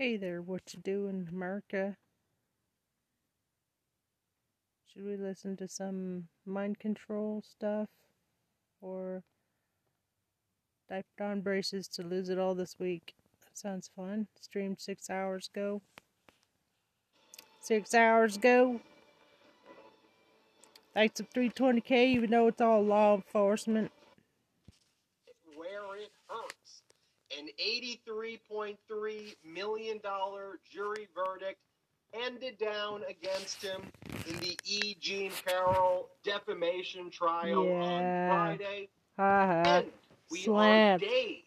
Hey there, what you doing, America? Should we listen to some mind control stuff? Or Diaper Don braces to lose it all this week? That sounds fun. Streamed six hours ago. Six hours ago. Thanks to 320k, even though it's all law enforcement. where it hurts. An $83.3 million jury verdict handed down against him in the E. Jean Carroll defamation trial Yeah. on Friday. Ha. And we are days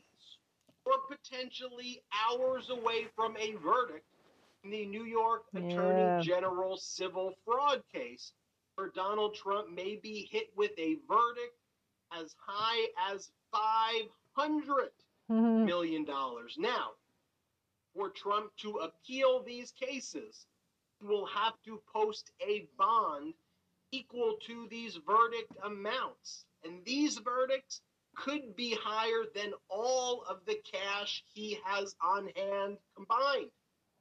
or potentially hours away from a verdict in the New York Attorney Yeah. General civil fraud case where Donald Trump may be hit with a verdict as high as 500 Mhm. million dollars. Now, for Trump to appeal these cases, he will have to post a bond equal to these verdict amounts. And these verdicts could be higher than all of the cash he has on hand combined.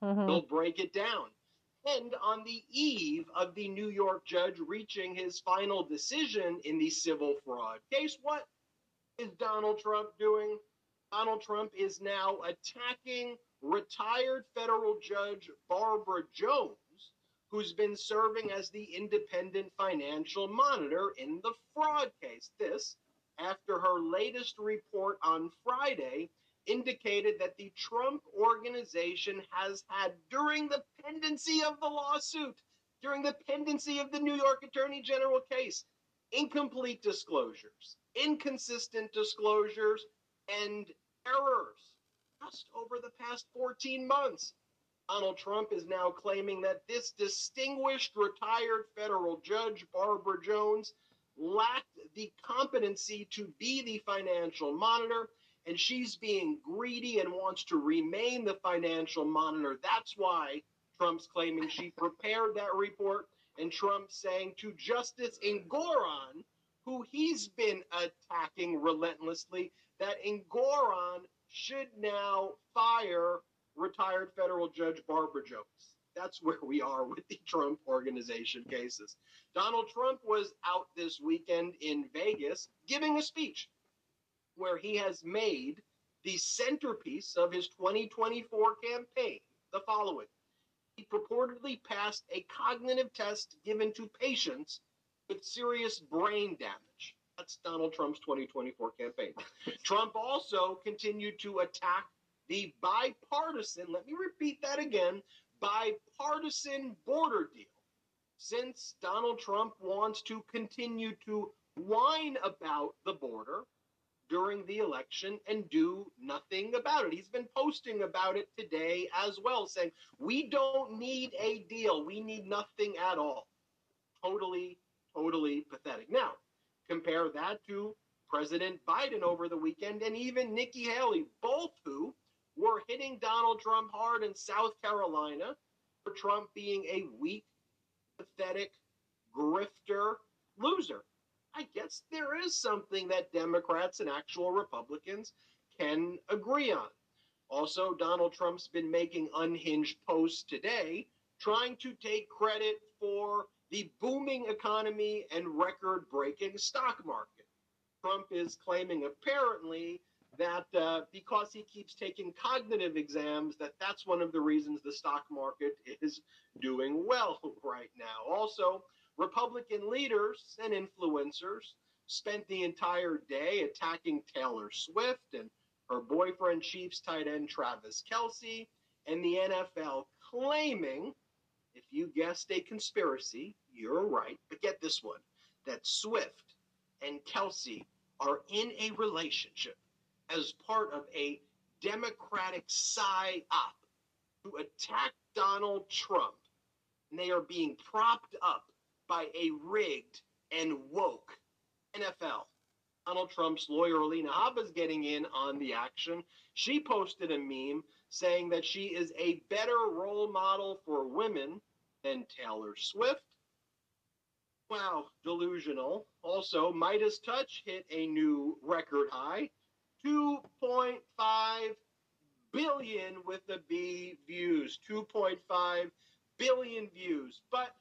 Mhm. They'll break it down. And on the eve of the New York judge reaching his final decision in the civil fraud case, what is Donald Trump doing? Donald Trump is now attacking retired federal judge Barbara Jones, who's been serving as the independent financial monitor in the fraud case. This after her latest report on Friday indicated that the Trump organization has had, during the pendency of the lawsuit, during the pendency of the New York Attorney General case, incomplete disclosures, inconsistent disclosures, and errors just over the past 14 months. Donald Trump is now claiming that this distinguished retired federal judge, Barbara Jones, lacked the competency to be the financial monitor, and she's being greedy and wants to remain the financial monitor. That's why Trump's claiming she prepared that report, and Trump saying to Justice Engoron, who he's been attacking relentlessly, that Engoron should now fire retired federal judge Barbara Jones. That's where we are with the Trump organization cases. Donald Trump was out this weekend in Vegas giving a speech where he has made the centerpiece of his 2024 campaign the following. He purportedly passed a cognitive test given to patients with serious brain damage. That's Donald Trump's 2024 campaign. Trump also continued to attack the bipartisan, let me repeat that again, bipartisan border deal. Since Donald Trump wants to continue to whine about the border during the election and do nothing about it. He's been posting about it today as well, saying, We don't need a deal. We need nothing at all. Totally, totally pathetic. Now, compare that to President Biden over the weekend and even Nikki Haley, both who were hitting Donald Trump hard in South Carolina for Trump being a weak, pathetic, grifter loser. I guess there is something that Democrats and actual Republicans can agree on. Also, Donald Trump's been making unhinged posts today trying to take credit for the booming economy and record breaking stock market. Trump is claiming apparently that uh, because he keeps taking cognitive exams that that's one of the reasons the stock market is doing well right now. Also, Republican leaders and influencers spent the entire day attacking Taylor Swift and her boyfriend, Chiefs tight end Travis Kelce, and the NFL claiming, if you guessed a conspiracy, you're right, but get this one, that Swift and Kelce are in a relationship as part of a Democratic psy-op to attack Donald Trump. And they are being propped up by a rigged and woke NFL. Donald Trump's lawyer, Alina Habba, is getting in on the action. She posted a meme saying that she is a better role model for women than Taylor Swift. Wow, delusional. Also, Meidas Touch hit a new record high 2.5 billion with the B views, 2.5 billion views. But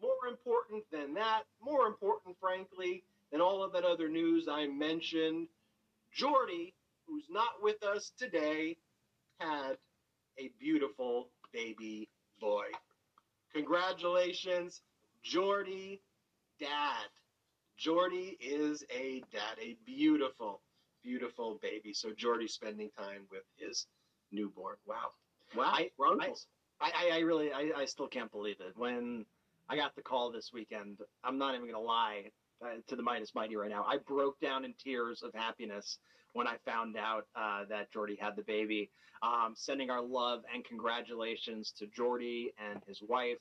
more important than that, more important, frankly, than all of that other news I mentioned, Jordy, who's not with us today, had a beautiful baby boy. Congratulations, Jordy, dad. Jordy is a dad, a beautiful, beautiful baby. So Jordy's spending time with his newborn. Wow. Wow. I. I, I, I really, I, I still can't believe it. When I got the call this weekend, I'm not even going to lie uh, to the Meidas Mighty right now. I broke down in tears of happiness when I found out uh, that Jordy had the baby. Um, sending our love and congratulations to Jordy and his wife.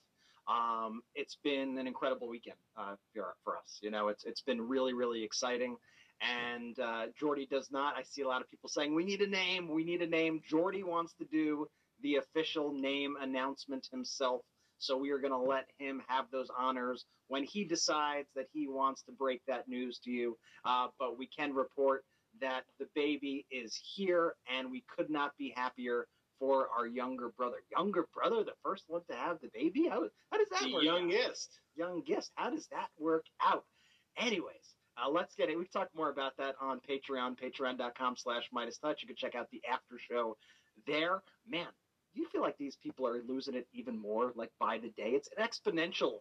Um, it's been an incredible weekend uh, for, for, us. You know, it's it's been really really exciting. And uh, Jordy does not. I see a lot of people saying we need a name. We need a name. Jordy wants to do the official name announcement himself. So we are going to let him have those honors when he decides that he wants to break that news to you. Uh, but we can report that the baby is here, and we could not be happier for our younger brother. Younger brother, the first one to have the baby? How, how does that the work? Youngest. Out? Youngest. How does that work out? Anyways, uh, let's get it. We've talked more about that on Patreon, patreon.com slash Meidas Touch. You can check out the after show there. Man, do you feel like these people are losing it even more, like by the day? It's an exponential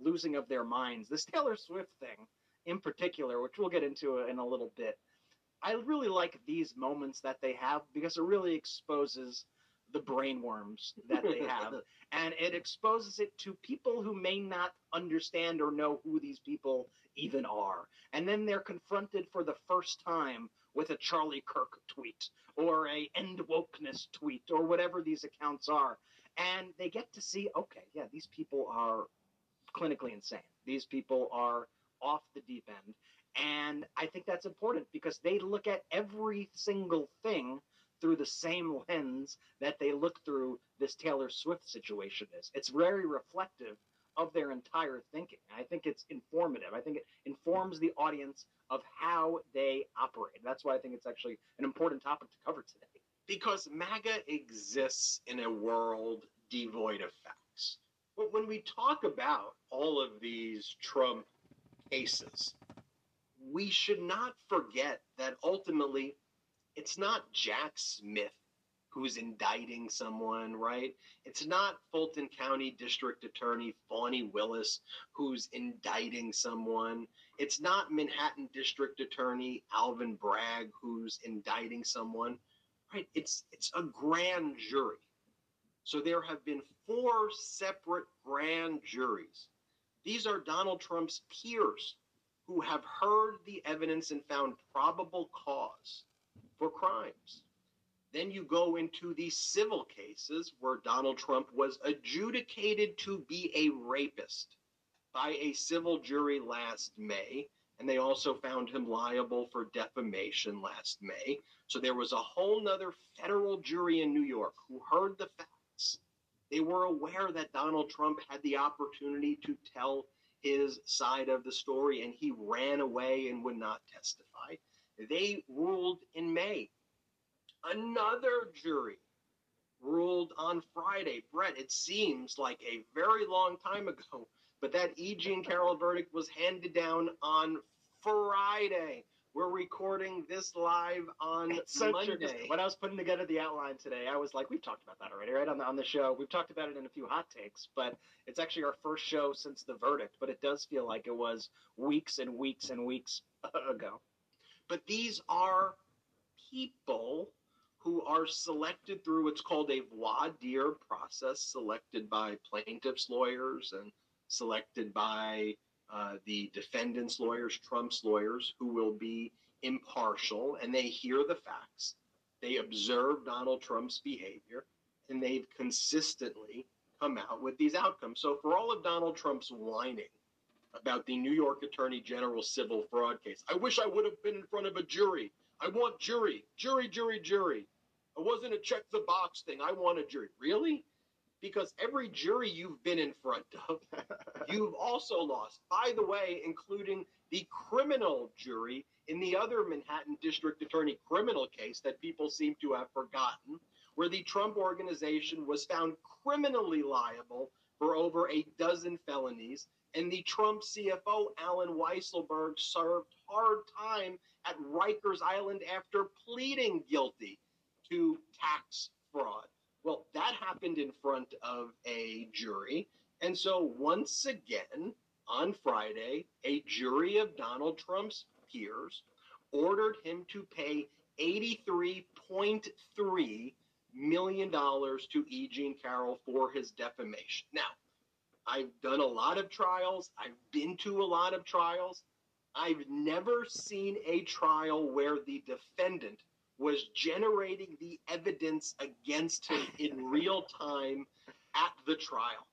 losing of their minds. This Taylor Swift thing, in particular, which we'll get into in a little bit, I really like these moments that they have because it really exposes the brainworms that they have. and it exposes it to people who may not understand or know who these people even are. And then they're confronted for the first time with a Charlie Kirk tweet or a end wokeness tweet or whatever these accounts are. And they get to see, okay, yeah, these people are clinically insane. These people are off the deep end. And I think that's important because they look at every single thing through the same lens that they look through this Taylor Swift situation is. It's very reflective of their entire thinking. I think it's informative. I think it informs the audience of how they operate. That's why I think it's actually an important topic to cover today. Because MAGA exists in a world devoid of facts. But when we talk about all of these Trump cases, we should not forget that ultimately it's not Jack Smith who's indicting someone, right? It's not Fulton County District Attorney Fani Willis who's indicting someone. It's not Manhattan District Attorney Alvin Bragg who's indicting someone, right? It's it's a grand jury. So there have been four separate grand juries. These are Donald Trump's peers who have heard the evidence and found probable cause for crimes. Then you go into the civil cases where Donald Trump was adjudicated to be a rapist by a civil jury last May. And they also found him liable for defamation last May. So there was a whole nother federal jury in New York who heard the facts. They were aware that Donald Trump had the opportunity to tell his side of the story and he ran away and would not testify. They ruled in May. Another jury ruled on Friday. Brett, it seems like a very long time ago, but that E. Jean Carroll verdict was handed down on Friday. We're recording this live on Monday. when I was putting together the outline today, I was like, we've talked about that already, right? On the, on the show. We've talked about it in a few hot takes, but it's actually our first show since the verdict, but it does feel like it was weeks and weeks and weeks ago. But these are people who are selected through what's called a voir dire process, selected by plaintiffs' lawyers and selected by uh, the defendant's lawyers, Trump's lawyers, who will be impartial and they hear the facts. They observe Donald Trump's behavior and they've consistently come out with these outcomes. So, for all of Donald Trump's whining about the New York Attorney General civil fraud case, I wish I would have been in front of a jury. I want jury, jury, jury, jury. It wasn't a check the box thing. I want a jury. Really? because every jury you've been in front of, you've also lost. By the way, including the criminal jury in the other Manhattan District Attorney criminal case that people seem to have forgotten, where the Trump organization was found criminally liable for over a dozen felonies, and the Trump CFO, Alan Weisselberg, served hard time at Rikers Island after pleading guilty to tax fraud. Well, that happened in front of a jury. And so, once again, on Friday, a jury of Donald Trump's peers ordered him to pay $83.3 million to E. Jean Carroll for his defamation. Now, I've done a lot of trials, I've been to a lot of trials. I've never seen a trial where the defendant was generating the evidence against him in real time at the trial,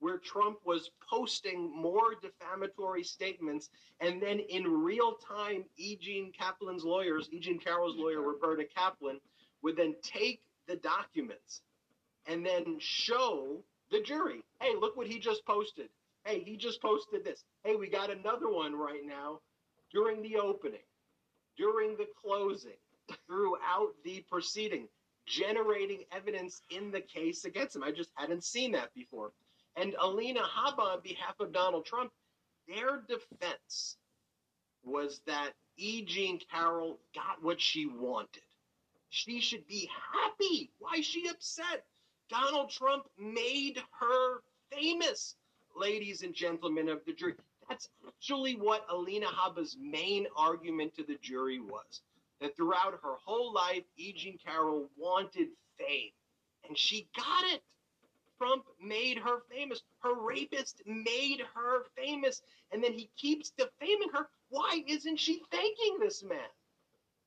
where Trump was posting more defamatory statements, and then in real time, E. Jean Kaplan's lawyers, E. Jean Carroll's lawyer, Roberta Kaplan, would then take the documents and then show the jury, hey, look what he just posted. Hey, he just posted this. Hey, we got another one right now during the opening, during the closing, throughout the proceeding, generating evidence in the case against him. I just hadn't seen that before. And Alina Habba, on behalf of Donald Trump, their defense was that E. Jean Carroll got what she wanted. She should be happy. Why is she upset? Donald Trump made her famous, ladies and gentlemen of the jury. That's actually what Alina Habba's main argument to the jury was that throughout her whole life, E. Jean Carroll wanted fame, and she got it. Trump made her famous. Her rapist made her famous, and then he keeps defaming her. Why isn't she thanking this man?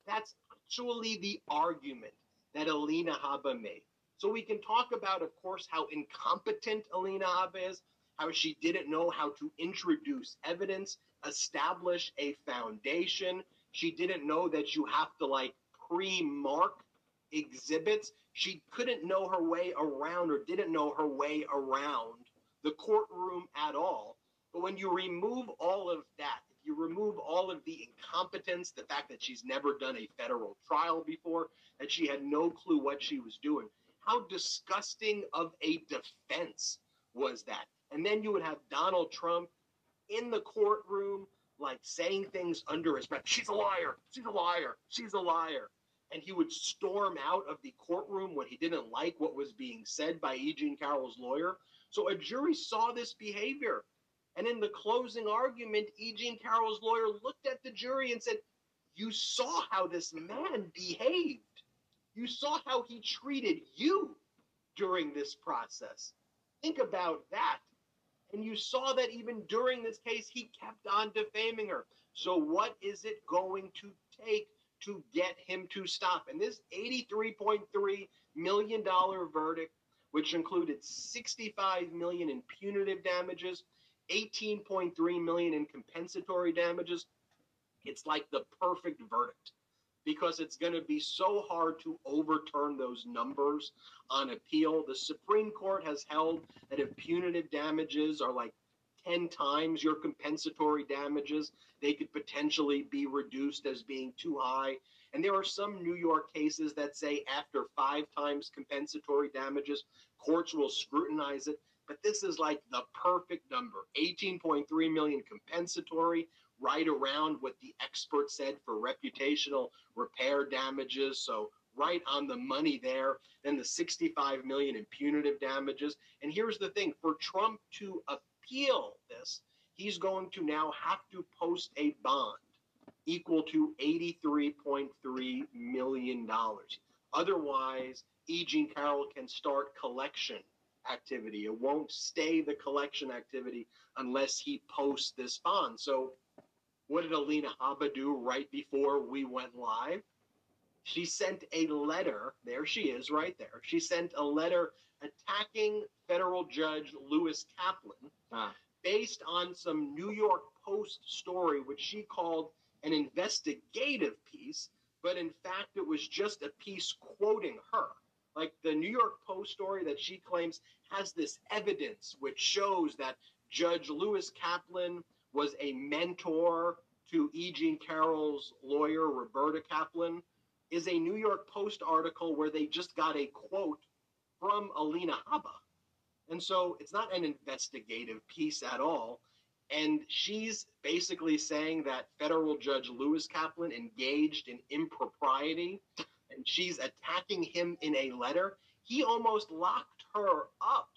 That's actually the argument that Alina Habba made. So we can talk about, of course, how incompetent Alina Habba is, how she didn't know how to introduce evidence, establish a foundation. She didn't know that you have to like pre mark exhibits. She couldn't know her way around or didn't know her way around the courtroom at all. But when you remove all of that, if you remove all of the incompetence, the fact that she's never done a federal trial before, that she had no clue what she was doing, how disgusting of a defense was that? And then you would have Donald Trump in the courtroom, like saying things under his breath. She's a liar. She's a liar. She's a liar. And he would storm out of the courtroom when he didn't like what was being said by E. Jean Carroll's lawyer. So a jury saw this behavior. And in the closing argument, E. Jean Carroll's lawyer looked at the jury and said, You saw how this man behaved. You saw how he treated you during this process. Think about that. And you saw that even during this case, he kept on defaming her. So, what is it going to take to get him to stop? And this $83.3 million verdict, which included 65 million in punitive damages, 18.3 million in compensatory damages, it's like the perfect verdict because it's going to be so hard to overturn those numbers on appeal. The Supreme Court has held that if punitive damages are like 10 times your compensatory damages, they could potentially be reduced as being too high. And there are some New York cases that say after five times compensatory damages, courts will scrutinize it. But this is like the perfect number 18.3 million compensatory, right around what the expert said for reputational repair damages. So right on the money there. Then the 65 million in punitive damages. And here's the thing: for Trump to appeal this, he's going to now have to post a bond equal to 83.3 million dollars. Otherwise, E. Jean Carroll can start collection activity. It won't stay the collection activity unless he posts this bond. So what did Alina Habba do right before we went live? She sent a letter. There she is, right there. She sent a letter attacking federal judge Lewis Kaplan Ah. based on some New York Post story, which she called an investigative piece, but in fact, it was just a piece quoting her. Like the New York Post story that she claims has this evidence which shows that Judge Lewis Kaplan was a mentor to E. Jean Carroll's lawyer, Roberta Kaplan. is a New York Post article where they just got a quote from Alina Habba. And so it's not an investigative piece at all. And she's basically saying that federal judge Lewis Kaplan engaged in impropriety and she's attacking him in a letter. He almost locked her up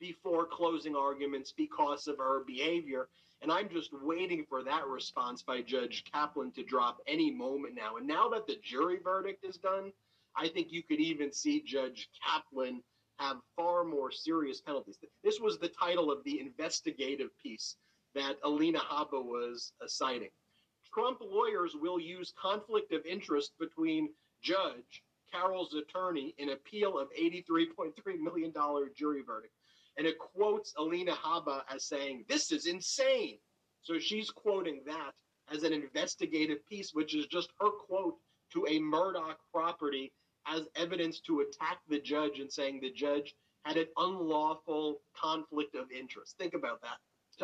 before closing arguments because of her behavior. And I'm just waiting for that response by Judge Kaplan to drop any moment now. And now that the jury verdict is done, I think you could even see Judge Kaplan have far more serious penalties. This was the title of the investigative piece that Alina Habba was citing. Trump lawyers will use conflict of interest between Judge Carroll's attorney in appeal of $83.3 million jury verdict. And it quotes Alina Habba as saying, This is insane. So she's quoting that as an investigative piece, which is just her quote to a Murdoch property as evidence to attack the judge and saying the judge had an unlawful conflict of interest. Think about that.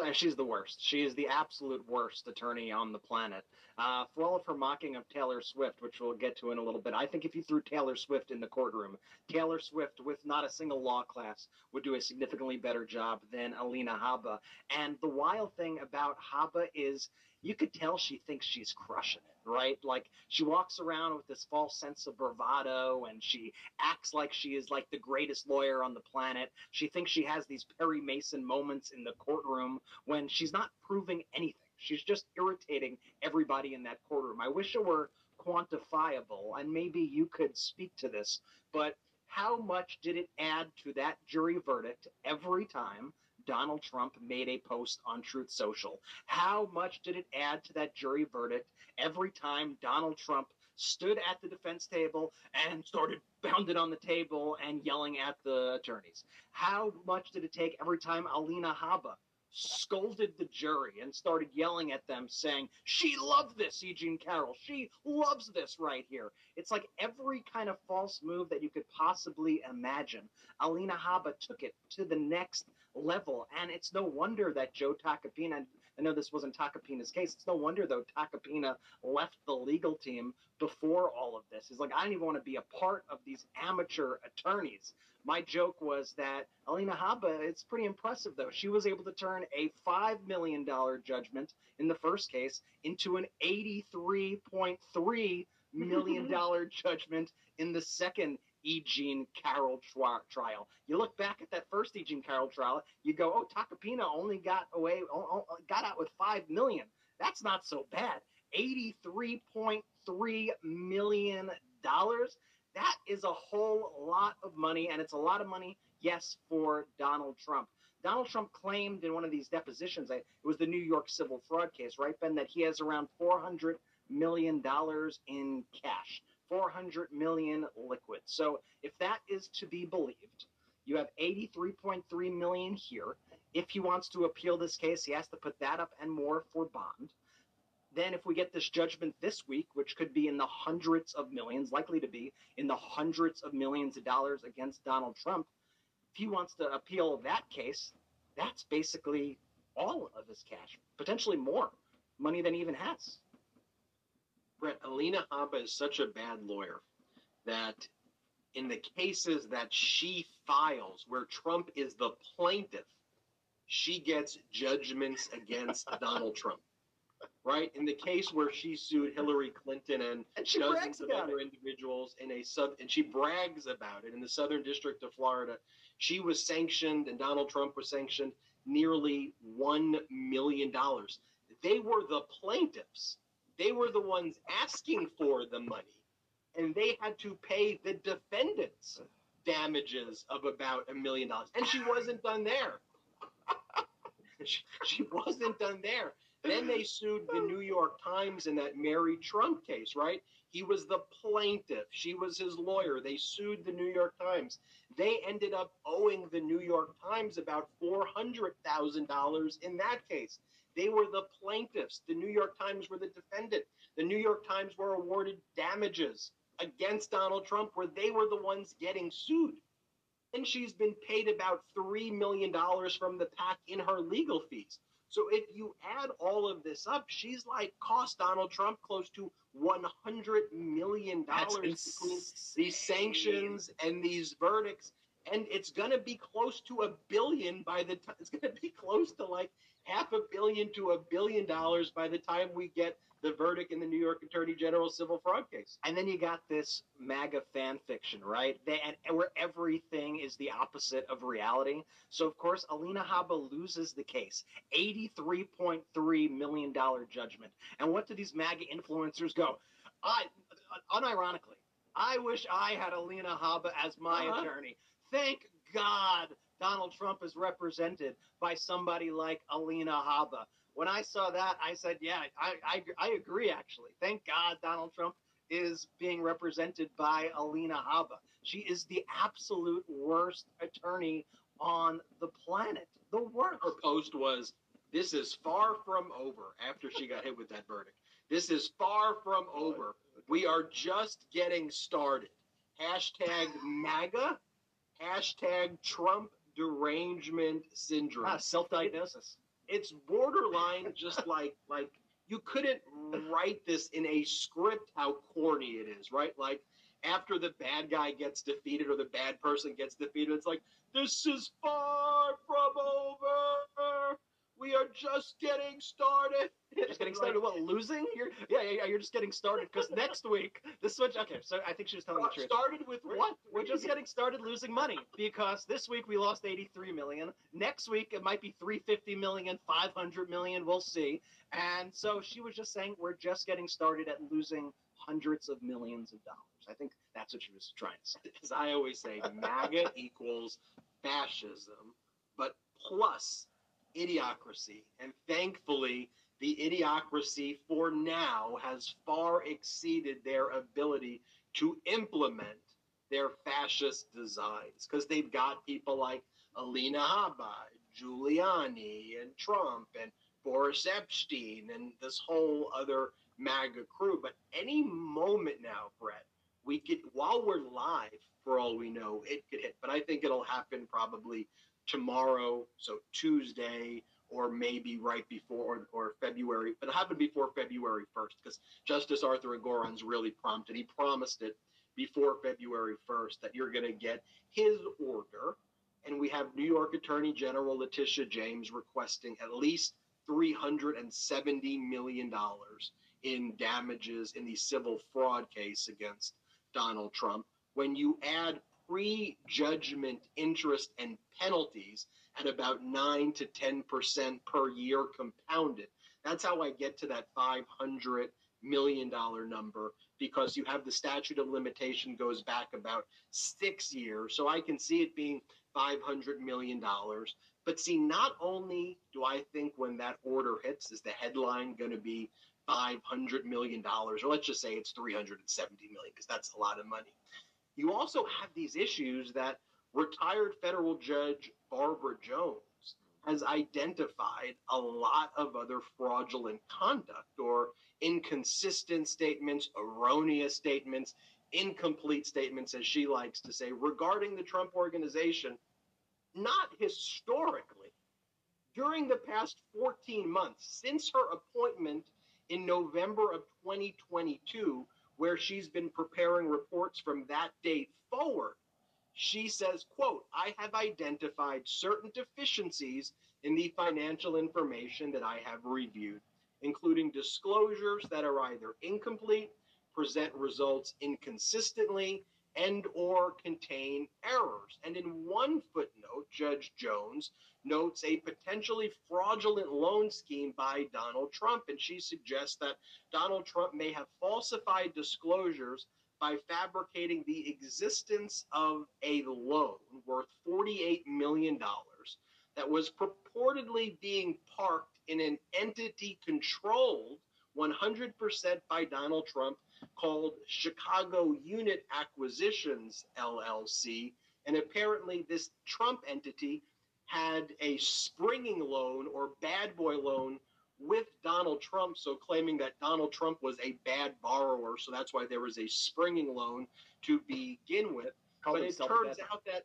She's the worst. She is the absolute worst attorney on the planet. Uh, for all of her mocking of Taylor Swift, which we'll get to in a little bit, I think if you threw Taylor Swift in the courtroom, Taylor Swift, with not a single law class, would do a significantly better job than Alina Habba. And the wild thing about Habba is you could tell she thinks she's crushing it, right? Like she walks around with this false sense of bravado and she acts like she is like the greatest lawyer on the planet. She thinks she has these Perry Mason moments in the courtroom when she's not proving anything. She's just irritating everybody in that courtroom. I wish it were quantifiable and maybe you could speak to this, but how much did it add to that jury verdict every time Donald Trump made a post on Truth Social. How much did it add to that jury verdict every time Donald Trump stood at the defense table and started pounding on the table and yelling at the attorneys? How much did it take every time Alina Habba scolded the jury and started yelling at them, saying, She loved this, E. Jean Carroll. She loves this right here. It's like every kind of false move that you could possibly imagine. Alina Habba took it to the next level. And it's no wonder that Joe Tacopina, I know this wasn't Tacopina's case, it's no wonder, though, Tacopina left the legal team before all of this. He's like, I don't even want to be a part of these amateur attorneys my joke was that Alina Habba, it's pretty impressive though. She was able to turn a $5 million judgment in the first case into an $83.3 million judgment in the second E. Jean Carroll tri- trial. You look back at that first E. Jean Carroll trial, you go, oh, Tacopina only got away, got out with 5 million. That's not so bad. $83.3 million that is a whole lot of money, and it's a lot of money, yes, for Donald Trump. Donald Trump claimed in one of these depositions, it was the New York civil fraud case, right, Ben, that he has around $400 million in cash, 400 million liquid. So if that is to be believed, you have 83.3 million here. If he wants to appeal this case, he has to put that up and more for bond. Then, if we get this judgment this week, which could be in the hundreds of millions, likely to be in the hundreds of millions of dollars against Donald Trump, if he wants to appeal that case, that's basically all of his cash, potentially more money than he even has. Brett, Alina Habba is such a bad lawyer that in the cases that she files where Trump is the plaintiff, she gets judgments against Donald Trump right? In the case where she sued Hillary Clinton and, and dozens of other it. individuals in a sub, and she brags about it in the Southern District of Florida, she was sanctioned, and Donald Trump was sanctioned nearly one million dollars. They were the plaintiffs. They were the ones asking for the money, and they had to pay the defendants damages of about a million dollars. And she wasn't done there. she, she wasn't done there. Then they sued the New York Times in that Mary Trump case, right? He was the plaintiff. She was his lawyer. They sued the New York Times. They ended up owing the New York Times about $400,000 in that case. They were the plaintiffs. The New York Times were the defendant. The New York Times were awarded damages against Donald Trump where they were the ones getting sued. And she's been paid about $3 million from the PAC in her legal fees. So if you add all of this up, she's like cost Donald Trump close to one hundred million dollars between these sanctions and these verdicts, and it's going to be close to a billion by the time. It's going to be close to like half a billion to a billion dollars by the time we get the verdict in the New York Attorney General civil fraud case. And then you got this MAGA fan fiction, right? They, and, where everything is the opposite of reality. So of course, Alina Habba loses the case, eighty-three point three million dollar judgment. And what do these MAGA influencers go? I, unironically, I wish I had Alina Habba as my uh-huh. attorney. Thank God Donald Trump is represented by somebody like Alina Habba when I saw that, I said, yeah, I, I, I agree, actually. Thank God Donald Trump is being represented by Alina Habba. She is the absolute worst attorney on the planet. The worst. Her post was, this is far from over after she got hit with that verdict. This is far from over. We are just getting started. Hashtag MAGA, hashtag Trump derangement syndrome. Ah, self diagnosis it's borderline just like like you couldn't write this in a script how corny it is, right? Like after the bad guy gets defeated or the bad person gets defeated, it's like this is far from over. We are just getting started. Just getting started. What losing? You're yeah, yeah, yeah. You're just getting started because next week the switch. Okay, so I think she was telling the uh, truth. Started with what? We're just getting started losing money because this week we lost 83 million. Next week it might be 350 million, 500 million. We'll see. And so she was just saying we're just getting started at losing hundreds of millions of dollars. I think that's what she was trying to say. As I always say, MAGA equals fascism, but plus idiocracy. And thankfully, the idiocracy for now has far exceeded their ability to implement their fascist designs because they've got people like Alina Habba, Giuliani, and Trump, and Boris Epshteyn, and this whole other MAGA crew. But any moment now, Brett, we could, while we're live, for all we know, it could hit. But I think it'll happen probably tomorrow, so Tuesday, or maybe right before or, or February, but it happened before February 1st because Justice Arthur Engoron's really prompted. He promised it before February 1st that you're going to get his order. And we have New York Attorney General Letitia James requesting at least $370 million in damages in the civil fraud case against Donald Trump. When you add pre-judgment interest and penalties at about 9 to 10% per year compounded. That's how I get to that 500 million dollar number because you have the statute of limitation goes back about 6 years. So I can see it being 500 million dollars. But see, not only do I think when that order hits is the headline going to be 500 million dollars or let's just say it's 370 million because that's a lot of money you also have these issues that retired federal judge Barbara Jones has identified a lot of other fraudulent conduct or inconsistent statements, erroneous statements, incomplete statements, as she likes to say, regarding the Trump organization, not historically. During the past 14 months, since her appointment in November of 2022, where she's been preparing reports from that date forward. She says, quote, I have identified certain deficiencies in the financial information that I have reviewed, including disclosures that are either incomplete, present results inconsistently, and or contain errors. And in one footnote, Judge Jones notes a potentially fraudulent loan scheme by Donald Trump, and she suggests that Donald Trump may have falsified disclosures by fabricating the existence of a loan worth $48 million that was purportedly being parked in an entity controlled 100% by Donald Trump called Chicago Unit Acquisitions LLC. And apparently, this Trump entity had a springing loan or bad boy loan with Donald Trump, so claiming that Donald Trump was a bad borrower, so that's why there was a springing loan to begin with. Call but it turns out that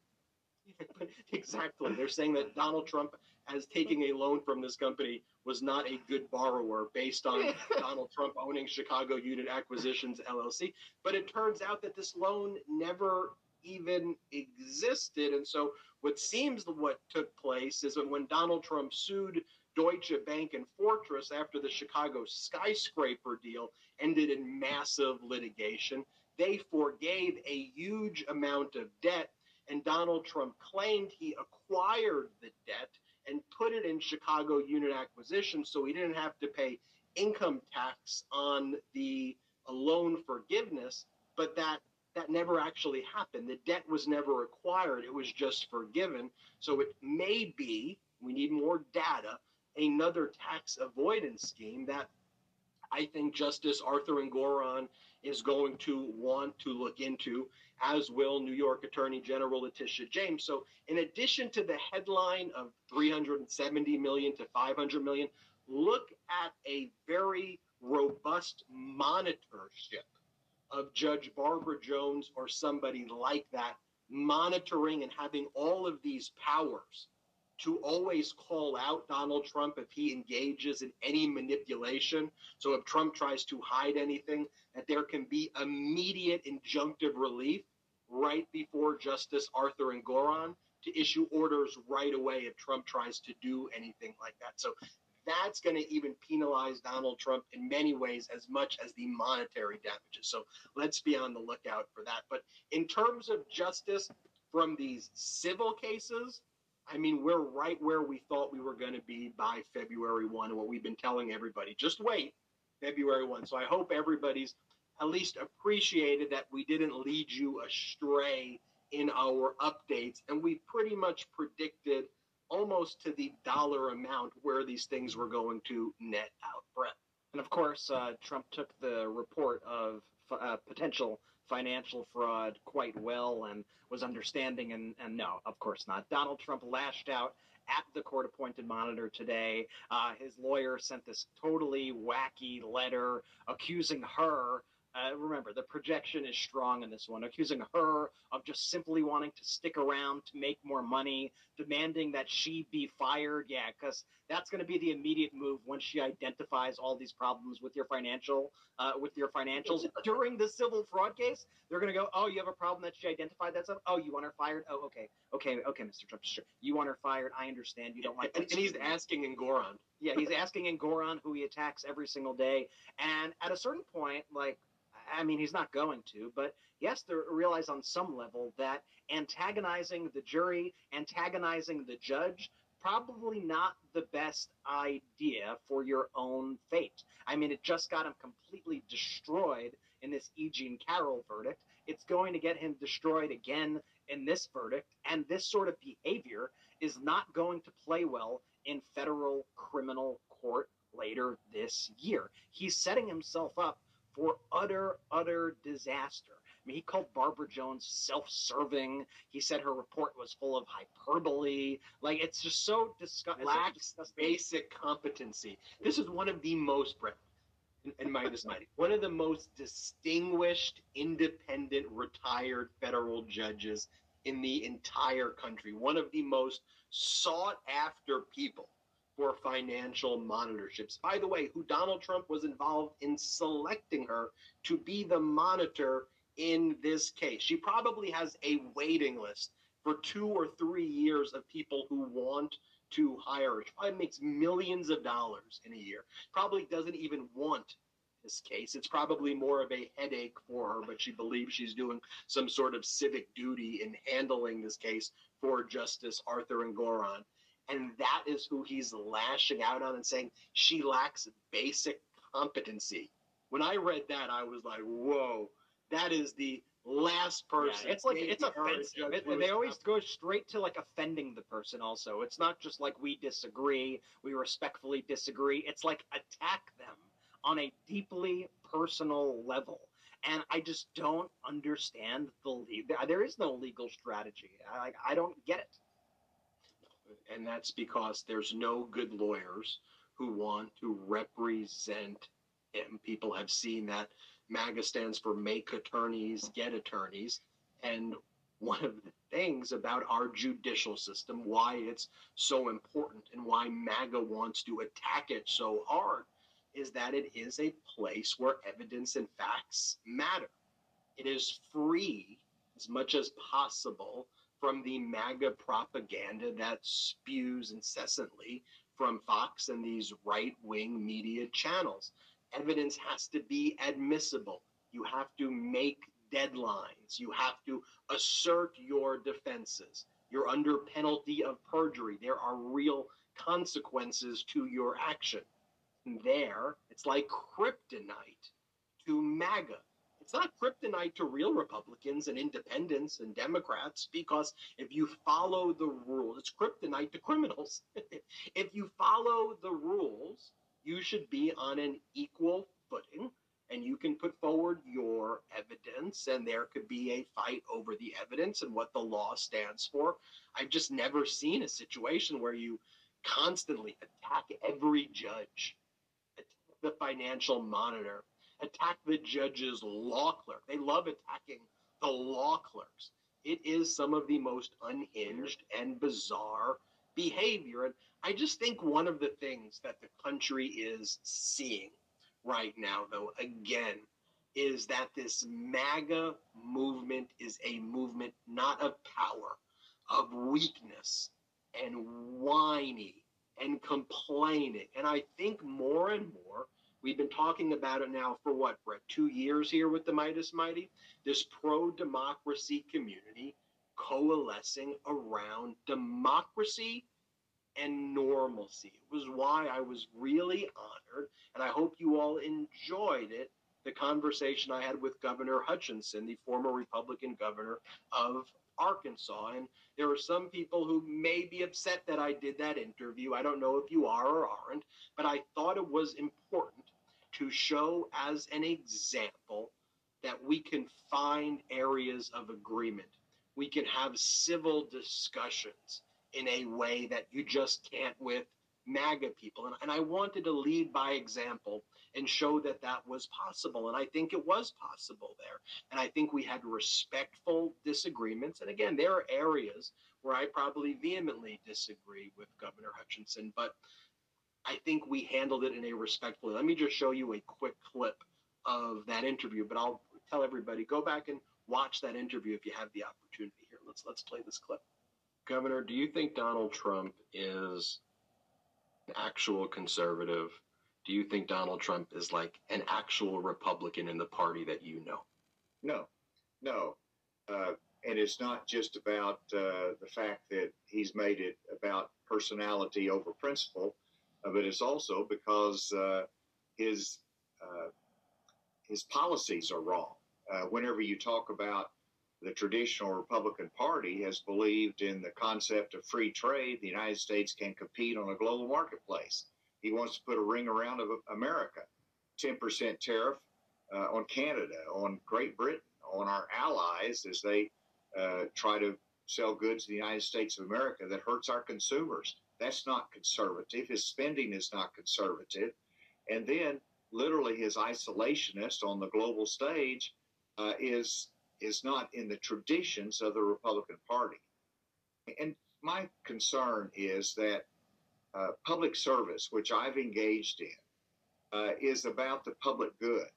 Exactly. They're saying that Donald Trump, as taking a loan from this company, was not a good borrower based on Donald Trump owning Chicago Unit Acquisitions LLC. But it turns out that this loan never even existed. And so what seems what took place is that when Donald Trump sued Deutsche Bank and Fortress after the Chicago skyscraper deal ended in massive litigation, they forgave a huge amount of debt. And Donald Trump claimed he acquired the debt and put it in Chicago unit acquisition so he didn't have to pay income tax on the loan forgiveness, but that that never actually happened. The debt was never acquired, it was just forgiven. So it may be, we need more data, another tax avoidance scheme that I think Justice Arthur Engoron is going to want to look into, as will New York Attorney General Letitia James. So, in addition to the headline of 370 million to 500 million, look at a very robust monitorship of Judge Barbara Jones or somebody like that, monitoring and having all of these powers to always call out Donald Trump if he engages in any manipulation. So if Trump tries to hide anything, that there can be immediate injunctive relief right before Justice Arthur Engoron to issue orders right away if Trump tries to do anything like that. So that's going to even penalize Donald Trump in many ways as much as the monetary damages. So let's be on the lookout for that. But in terms of justice from these civil cases, I mean, we're right where we thought we were going to be by February 1, what we've been telling everybody. Just wait, February 1. So I hope everybody's at least appreciated that we didn't lead you astray in our updates. And we pretty much predicted almost to the dollar amount where these things were going to net out, Brett. And of course, uh, Trump took the report of uh, potential financial fraud quite well and was understanding. And, and no, of course not. Donald Trump lashed out at the court appointed monitor today. Uh, his lawyer sent this totally wacky letter accusing her uh, remember, the projection is strong in this one, accusing her of just simply wanting to stick around to make more money, demanding that she be fired. Yeah, because that's going to be the immediate move once she identifies all these problems with your financial, uh, with your financials during the civil fraud case. They're going to go, oh, you have a problem that she identified that stuff. Oh, you want her fired? Oh, okay, okay, okay, Mr. Trump, sure. You want her fired? I understand. You don't like. And, and he's asking Engoron. Yeah, he's asking Engoron, who he attacks every single day, and at a certain point, like I mean, he's not going to, but he has to realize on some level that antagonizing the jury, antagonizing the judge, probably not the best idea for your own fate. I mean, it just got him completely destroyed in this E. Jean Carroll verdict. It's going to get him destroyed again in this verdict. And this sort of behavior is not going to play well in federal criminal court later this year. He's setting himself up for utter, utter disaster. I mean, he called Barbara Jones self-serving. He said her report was full of hyperbole. Like it's just so disgusting. Lacks basic competency. This is one of the most, Brett, and minus ninety, one of the most distinguished, independent, retired federal judges in the entire country. One of the most sought after people for financial monitorships. By the way, who Donald Trump was involved in selecting her to be the monitor in this case. She probably has a waiting list for two or three years of people who want to hire her. She probably makes millions of dollars in a year. Probably doesn't even want this case. It's probably more of a headache for her, but she believes she's doing some sort of civic duty in handling this case for Justice Arthur Engoron and that is who he's lashing out on and saying she lacks basic competency. When I read that, I was like, "Whoa, that is the last person." Yeah, it's like it's offensive. It, they always go straight to like offending the person. Also, it's not just like we disagree, we respectfully disagree. It's like attack them on a deeply personal level. And I just don't understand the there is no legal strategy. I I don't get it and that's because there's no good lawyers who want to represent him. People have seen that MAGA stands for make attorneys, get attorneys. And one of the things about our judicial system, why it's so important, and why MAGA wants to attack it so hard, is that it is a place where evidence and facts matter. It is free as much as possible from the MAGA propaganda that spews incessantly from Fox and these right wing media channels. Evidence has to be admissible. You have to make deadlines. You have to assert your defenses. You're under penalty of perjury. There are real consequences to your action. There, it's like kryptonite to MAGA. It's not kryptonite to real Republicans and independents and Democrats because if you follow the rules, it's kryptonite to criminals. if you follow the rules, you should be on an equal footing and you can put forward your evidence and there could be a fight over the evidence and what the law stands for. I've just never seen a situation where you constantly attack every judge, attack the financial monitor, attack the judge's law clerk. They love attacking the law clerks. It is some of the most unhinged and bizarre behavior. And I just think one of the things that the country is seeing right now, though, again, is that this MAGA movement is a movement not of power, of weakness and whiny and complaining. And I think more and more, we've been talking about it now for what, Brett, two years here with the Meidas Mighty? This pro democracy community coalescing around democracy and normalcy. It was why I was really honored, and I hope you all enjoyed it. The conversation I had with Governor Hutchinson, the former Republican governor of Arkansas. And there are some people who may be upset that I did that interview. I don't know if you are or aren't, but I thought it was important to show as an example that we can find areas of agreement. We can have civil discussions in a way that you just can't with MAGA people. And, and I wanted to lead by example and show that that was possible. And I think it was possible there. And I think we had respectful disagreements. And again, there are areas where I probably vehemently disagree with Governor Hutchinson, but I think we handled it in a respectful way. Let me just show you a quick clip of that interview, but I'll tell everybody go back and watch that interview if you have the opportunity here. Let's let's play this clip. Governor, do you think Donald Trump is an actual conservative? Do you think Donald Trump is like an actual Republican in the party that you know? No, no. Uh, and it's not just about uh, the fact that he's made it about personality over principle, uh, but it's also because uh, his uh, his policies are wrong. Uh, whenever you talk about the traditional Republican Party has believed in the concept of free trade. The United States can compete on a global marketplace. He wants to put a ring around of America, 10% tariff uh, on Canada, on Great Britain, on our allies as they uh, try to sell goods to the United States of America that hurts our consumers. That's not conservative. His spending is not conservative. And then, literally, his isolationist on the global stage uh, is is not in the traditions of the Republican Party. And my concern is that uh, public service, which I've engaged in, uh, is about the public good.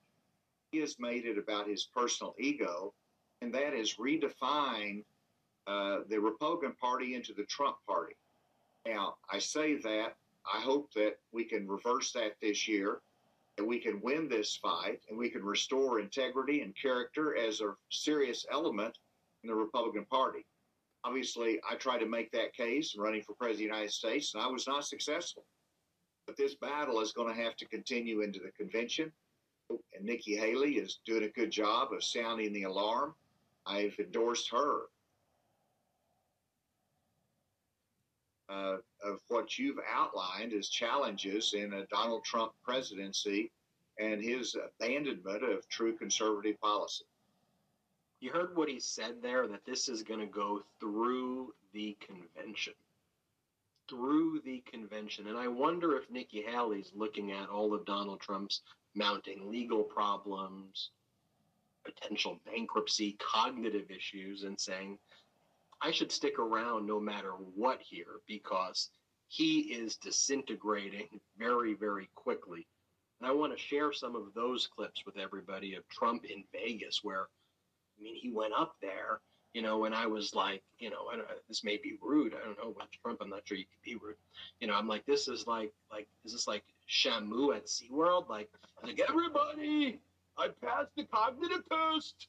He has made it about his personal ego, and that is redefined uh, the Republican Party into the Trump Party. Now, I say that. I hope that we can reverse that this year that we can win this fight and we can restore integrity and character as a serious element in the Republican Party. Obviously, I tried to make that case running for president of the United States, and I was not successful. But this battle is going to have to continue into the convention. And Nikki Haley is doing a good job of sounding the alarm. I've endorsed her. Uh, of what you've outlined as challenges in a Donald Trump presidency and his abandonment of true conservative policy. You heard what he said there that this is going to go through the convention. Through the convention. And I wonder if Nikki Haley's looking at all of Donald Trump's mounting legal problems, potential bankruptcy, cognitive issues, and saying, I should stick around no matter what here because he is disintegrating very, very quickly. And I want to share some of those clips with everybody of Trump in Vegas, where, I mean, he went up there, you know, and I was like, you know, don't, this may be rude. I don't know what Trump. I'm not sure you can be rude. You know, I'm like, this is like, like, is this like Shamu at SeaWorld? Like, like everybody, I passed the cognitive test.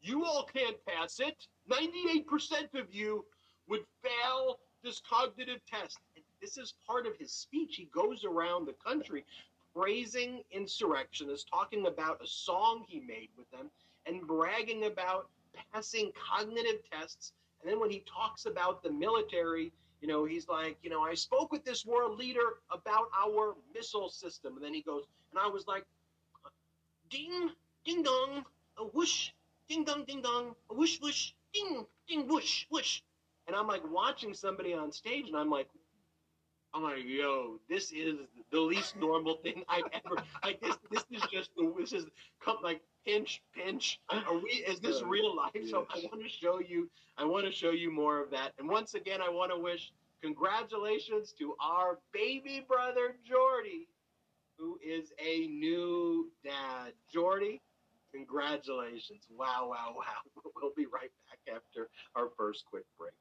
You all can't pass it. 98% of you would fail this cognitive test. And this is part of his speech. He goes around the country praising insurrectionists, talking about a song he made with them, and bragging about passing cognitive tests. And then when he talks about the military, you know, he's like, you know, I spoke with this world leader about our missile system. And then he goes, and I was like, ding, ding dong, a whoosh, ding dong, ding dong, a whoosh, whoosh, ding, ding, whoosh, whoosh. And I'm like watching somebody on stage, and I'm like, I'm like, yo, this is the least normal thing I've ever. Like this, this is just the. This is come like pinch, pinch. Are we? Is this real life? So I want to show you. I want to show you more of that. And once again, I want to wish congratulations to our baby brother Jordy, who is a new dad. Jordy, congratulations! Wow, wow, wow. We'll be right back after our first quick break.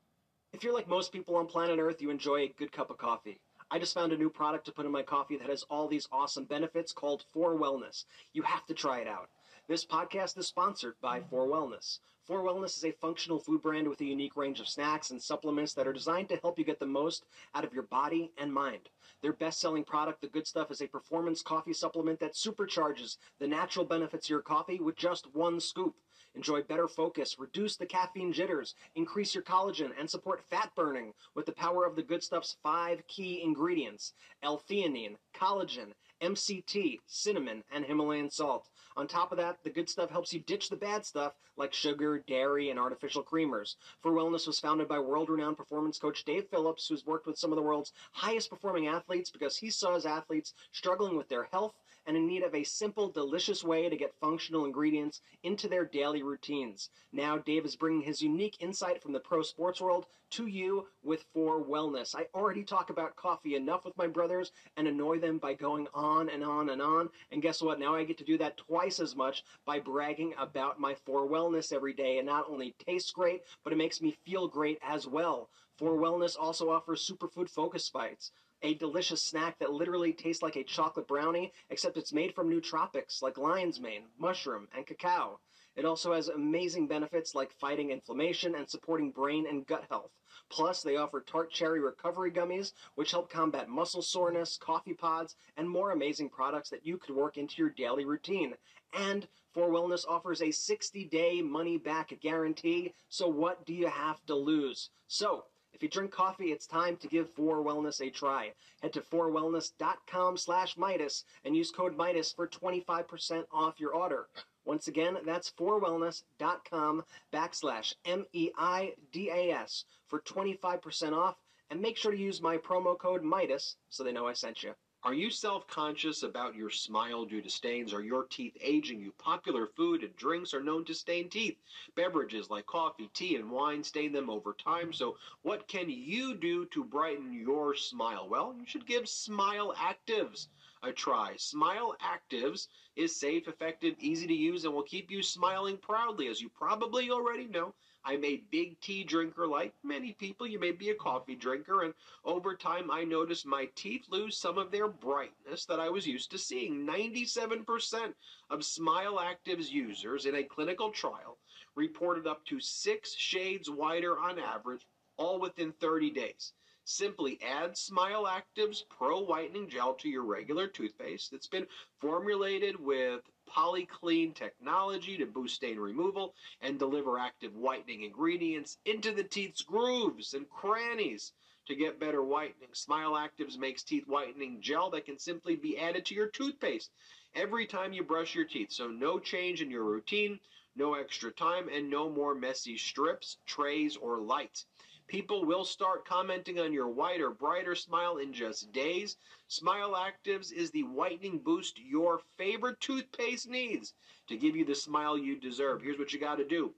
If you're like most people on planet Earth, you enjoy a good cup of coffee. I just found a new product to put in my coffee that has all these awesome benefits called For Wellness. You have to try it out. This podcast is sponsored by For Wellness. For Wellness is a functional food brand with a unique range of snacks and supplements that are designed to help you get the most out of your body and mind. Their best selling product, The Good Stuff, is a performance coffee supplement that supercharges the natural benefits of your coffee with just one scoop. Enjoy better focus, reduce the caffeine jitters, increase your collagen, and support fat burning with the power of the good stuff's five key ingredients L-theanine, collagen, MCT, cinnamon, and Himalayan salt. On top of that, the good stuff helps you ditch the bad stuff like sugar, dairy, and artificial creamers. For Wellness was founded by world renowned performance coach Dave Phillips, who's worked with some of the world's highest performing athletes because he saw his athletes struggling with their health and in need of a simple, delicious way to get functional ingredients into their daily routines. Now, Dave is bringing his unique insight from the pro sports world to you with For Wellness. I already talk about coffee enough with my brothers and annoy them by going on and on and on. And guess what? Now I get to do that twice as much by bragging about my For Wellness every day. And not only tastes great, but it makes me feel great as well. For Wellness also offers superfood focus bites a delicious snack that literally tastes like a chocolate brownie, except it's made from nootropics like lion's mane, mushroom, and cacao. It also has amazing benefits like fighting inflammation and supporting brain and gut health. Plus, they offer tart cherry recovery gummies, which help combat muscle soreness, coffee pods, and more amazing products that you could work into your daily routine. And For Wellness offers a 60 day money back guarantee, so what do you have to lose? So, if you drink coffee, it's time to give 4Wellness a try. Head to 4wellness.com slash Meidas and use code Meidas for 25% off your order. Once again, that's 4wellness.com backslash M-E-I-D-A-S for 25% off. And make sure to use my promo code Meidas so they know I sent you. Are you self conscious about your smile due to stains? Are your teeth aging you? Popular food and drinks are known to stain teeth. Beverages like coffee, tea, and wine stain them over time. So, what can you do to brighten your smile? Well, you should give Smile Actives a try. Smile Actives is safe, effective, easy to use, and will keep you smiling proudly. As you probably already know, I'm a big tea drinker like many people. You may be a coffee drinker, and over time I noticed my teeth lose some of their brightness that I was used to seeing. 97% of Smile Actives users in a clinical trial reported up to six shades whiter on average, all within 30 days. Simply add Smile Active's Pro Whitening Gel to your regular toothpaste. It's been formulated with polyclean technology to boost stain removal and deliver active whitening ingredients into the teeth's grooves and crannies to get better whitening. Smile Actives makes teeth whitening gel that can simply be added to your toothpaste every time you brush your teeth. So no change in your routine, no extra time, and no more messy strips, trays, or lights. People will start commenting on your whiter, brighter smile in just days. Smile Actives is the whitening boost your favorite toothpaste needs to give you the smile you deserve. Here's what you got to do.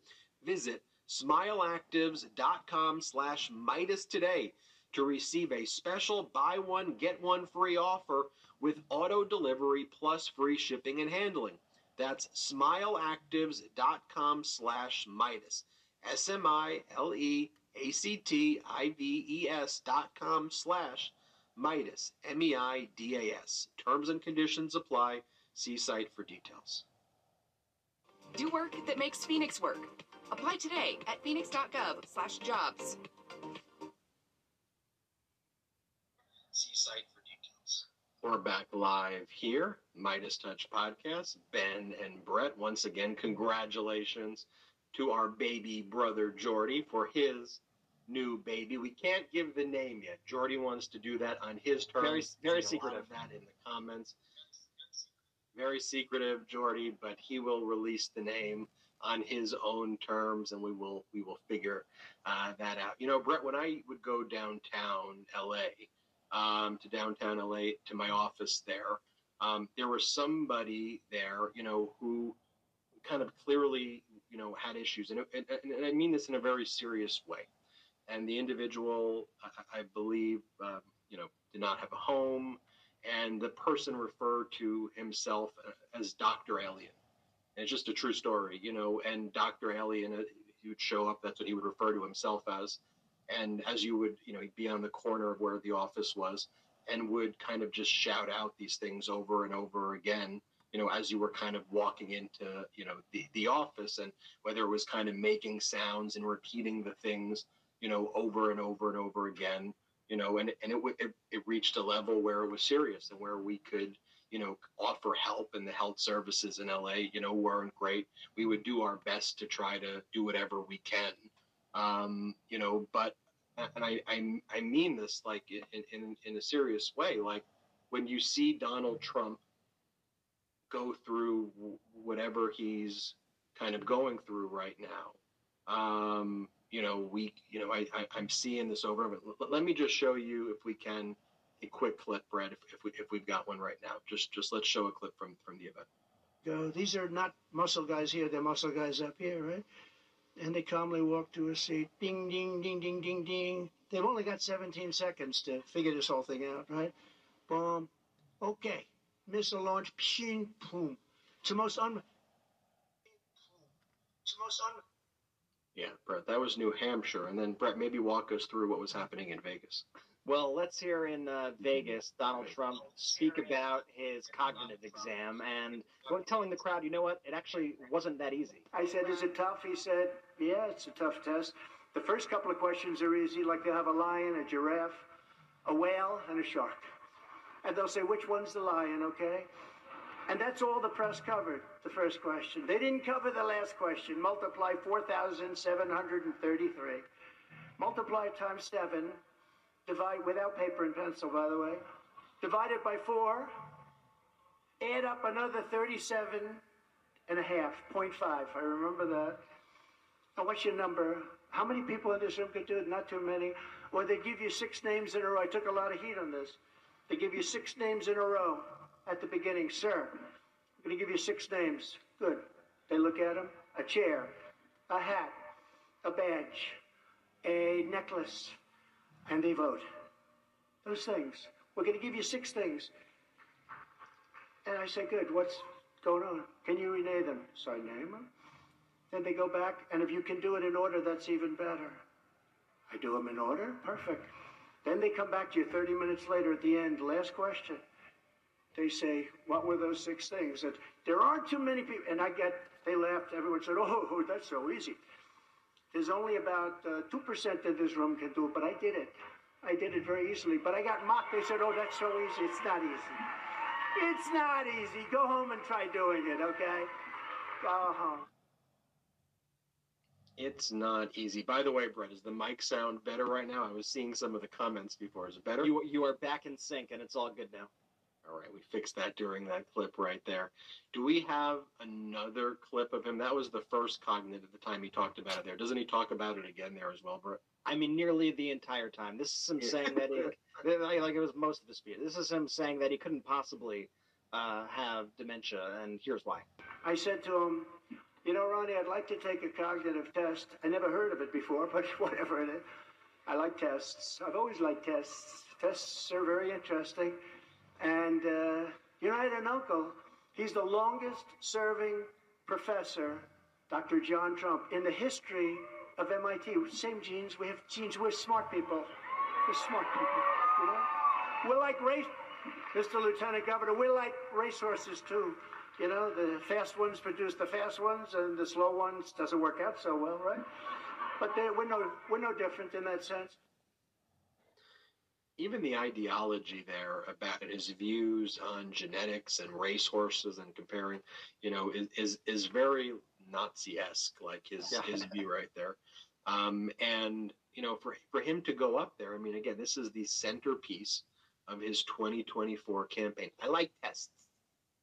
Visit smileactives.com slash Meidas today to receive a special buy one, get one free offer with auto delivery plus free shipping and handling. That's smileactives.com slash Meidas. S M I L E A C T I V E S dot com slash Meidas. M E I D A S. Terms and conditions apply. See site for details. Do work that makes Phoenix work. Apply today at phoenix.gov slash jobs. See site for details. We're back live here, Meidas Touch Podcast. Ben and Brett, once again, congratulations to our baby brother Jordy for his new baby. We can't give the name yet. Jordy wants to do that on his terms. Very- very a secretive. of that in the comments. Very secretive, Jordy, but he will release the name on his own terms, and we will we will figure uh, that out. You know, Brett, when I would go downtown LA, um, to downtown LA to my office there, um, there was somebody there, you know, who kind of clearly, you know, had issues, and, and, and I mean this in a very serious way. And the individual, I, I believe, um, you know, did not have a home, and the person referred to himself as Doctor Alien. And it's just a true story, you know. And Doctor Alien, uh, he would show up. That's what he would refer to himself as. And as you would, you know, he'd be on the corner of where the office was, and would kind of just shout out these things over and over again you know, as you were kind of walking into, you know, the, the office and whether it was kind of making sounds and repeating the things, you know, over and over and over again, you know, and, and it, it, it reached a level where it was serious and where we could, you know, offer help and the health services in LA, you know, weren't great. We would do our best to try to do whatever we can. Um, you know, but, and I, I, I mean this like in, in, in a serious way, like when you see Donald Trump go through whatever he's kind of going through right now. Um, you know, we, you know, I, I, I'm seeing this over. But let, me just show you, if we can, a quick clip, Brett, if, if we if we've got one right now. Just just let's show a clip from from the event. go, these are not muscle guys here, they're muscle guys up here, right? And they calmly walk to a seat. Ding, ding, ding, ding, ding, ding. They've only got 17 seconds to figure this whole thing out, right? Boom. Okay. Missile launch. Pshing, boom. It's the most un. It's the most un. Yeah, Brett, that was New Hampshire, and then Brett, maybe walk us through what was happening in Vegas. Well, let's hear in uh, Vegas Donald Trump speak about his cognitive exam and go- telling the crowd, you know what, it actually wasn't that easy. I said, Is it tough? He said, Yeah, it's a tough test. The first couple of questions are easy, like they'll have a lion, a giraffe, a whale, and a shark. And they'll say, Which one's the lion, okay? And that's all the press covered, the first question. They didn't cover the last question. Multiply 4,733. Multiply times 7. Divide without paper and pencil, by the way. Divide it by 4. Add up another 37 and a half, 0.5. I remember that. And what's your number? How many people in this room could do it? Not too many. Or they give you six names in a row. I took a lot of heat on this. They give you six names in a row at the beginning. Sir, I'm going to give you six names. Good. They look at them. A chair, a hat, a badge, a necklace, and they vote. Those things. We're going to give you six things. And I say, good, what's going on? Can you rename them? So I name them. Then they go back, and if you can do it in order, that's even better. I do them in order, perfect. Then they come back to you 30 minutes later at the end, last question. They say, what were those six things? And there aren't too many people, and I get, they laughed, everyone said, oh, that's so easy. There's only about uh, 2% in this room can do it, but I did it. I did it very easily, but I got mocked. They said, oh, that's so easy. It's not easy. It's not easy. Go home and try doing it, okay? Go home. It's not easy. By the way, Brett, does the mic sound better right now? I was seeing some of the comments before. Is it better? You, you are back in sync, and it's all good now. All right, we fixed that during that clip right there. Do we have another clip of him? That was the first cognitive at the time he talked about it there. Doesn't he talk about it again there as well, Brett? I mean, nearly the entire time. This is him Yeah. saying that he, like like it was most of the speech. This is him saying that he couldn't possibly uh, have dementia, and here's why. I said to him, You know, Ronny, I'd like to take a cognitive test. I never heard of it before, but whatever it is. I like tests. I've always liked tests. Tests are very interesting. And, uh, you know, I had an uncle. He's the longest serving professor, Dr. John Trump, in the history of MIT. Same genes. We have genes. We're smart people. We're smart people, you know? We're like race, Mr. Lieutenant Governor, we're like racehorses, too. You know, the fast ones produce the fast ones, and the slow ones doesn't work out so well, right? But we're no, we're no different in that sense. Even the ideology there about his views on genetics and racehorses and comparing, you know, is is, is very Nazi-esque, like his Yeah. his view right there. Um, and you know, for for him to go up there, I mean, again, this is the centerpiece of his 2024 campaign. I like tests.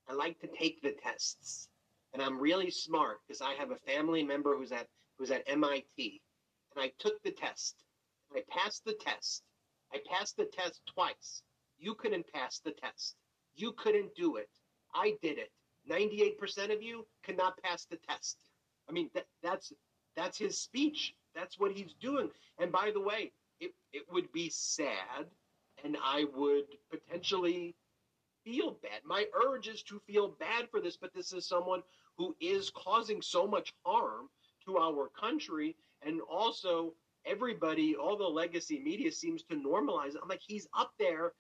I like to take the tests, and I'm really smart because I have a family member who's at who's at MIT, and I took the test. And I passed the test. I passed the test twice. You couldn't pass the test. You couldn't do it. I did it. 98% of you could not pass the test. I mean, that, that's that's his speech. That's what he's doing. And by the way, it, it would be sad and I would potentially feel bad. My urge is to feel bad for this, but this is someone who is causing so much harm to our country and also everybody, all the legacy media seems to normalize. I'm like, he's up there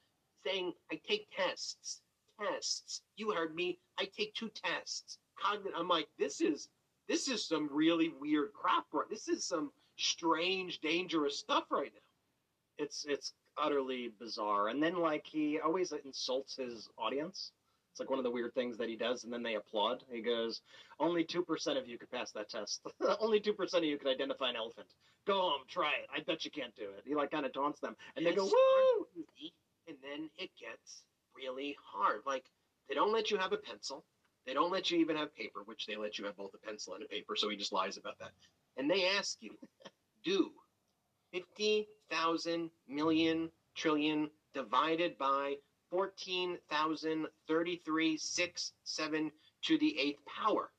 saying, I take tests, tests. You heard me. I take two tests. Cogn- I'm like, this is this is some really weird crap. Right? This is some strange, dangerous stuff right now. It's it's utterly bizarre. And then like he always insults his audience. It's like one of the weird things that he does, and then they applaud. He goes, "Only two percent of you could pass that test. Only two percent of you could identify an elephant. Go home, try it. I bet you can't do it." He like kind of taunts them, and they go, "Woo!" And then it gets really hard. Like they don't let you have a pencil. They don't let you even have paper, which they let you have both a pencil and a paper. So he just lies about that. And they ask you, do fifty thousand million trillion divided by fourteen thousand thirty-three six seven to the eighth power.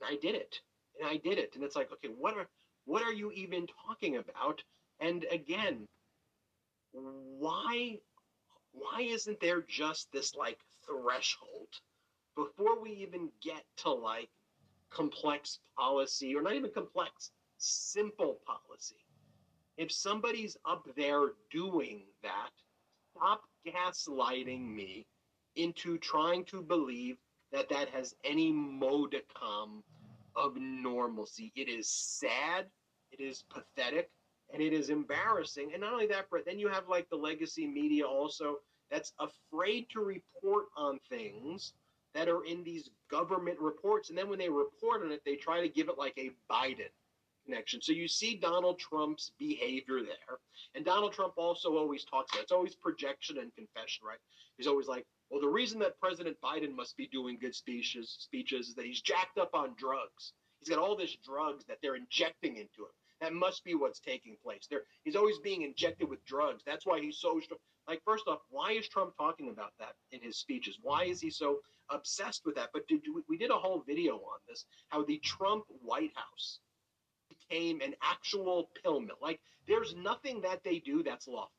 And I did it. And I did it. And it's like, okay, what are what are you even talking about? And again, why why isn't there just this like threshold before we even get to like complex policy or not even complex simple policy if somebody's up there doing that stop gaslighting me into trying to believe that that has any modicum of normalcy it is sad it is pathetic and it is embarrassing. And not only that, Brett, then you have like the legacy media also that's afraid to report on things that are in these government reports. And then when they report on it, they try to give it like a Biden connection. So you see Donald Trump's behavior there. And Donald Trump also always talks about it's always projection and confession, right? He's always like, well, the reason that President Biden must be doing good speeches speeches is that he's jacked up on drugs. He's got all this drugs that they're injecting into him. That must be what's taking place. There, he's always being injected with drugs. That's why he's so like. First off, why is Trump talking about that in his speeches? Why is he so obsessed with that? But did, we did a whole video on this. How the Trump White House became an actual pill mill. Like there's nothing that they do that's lawful.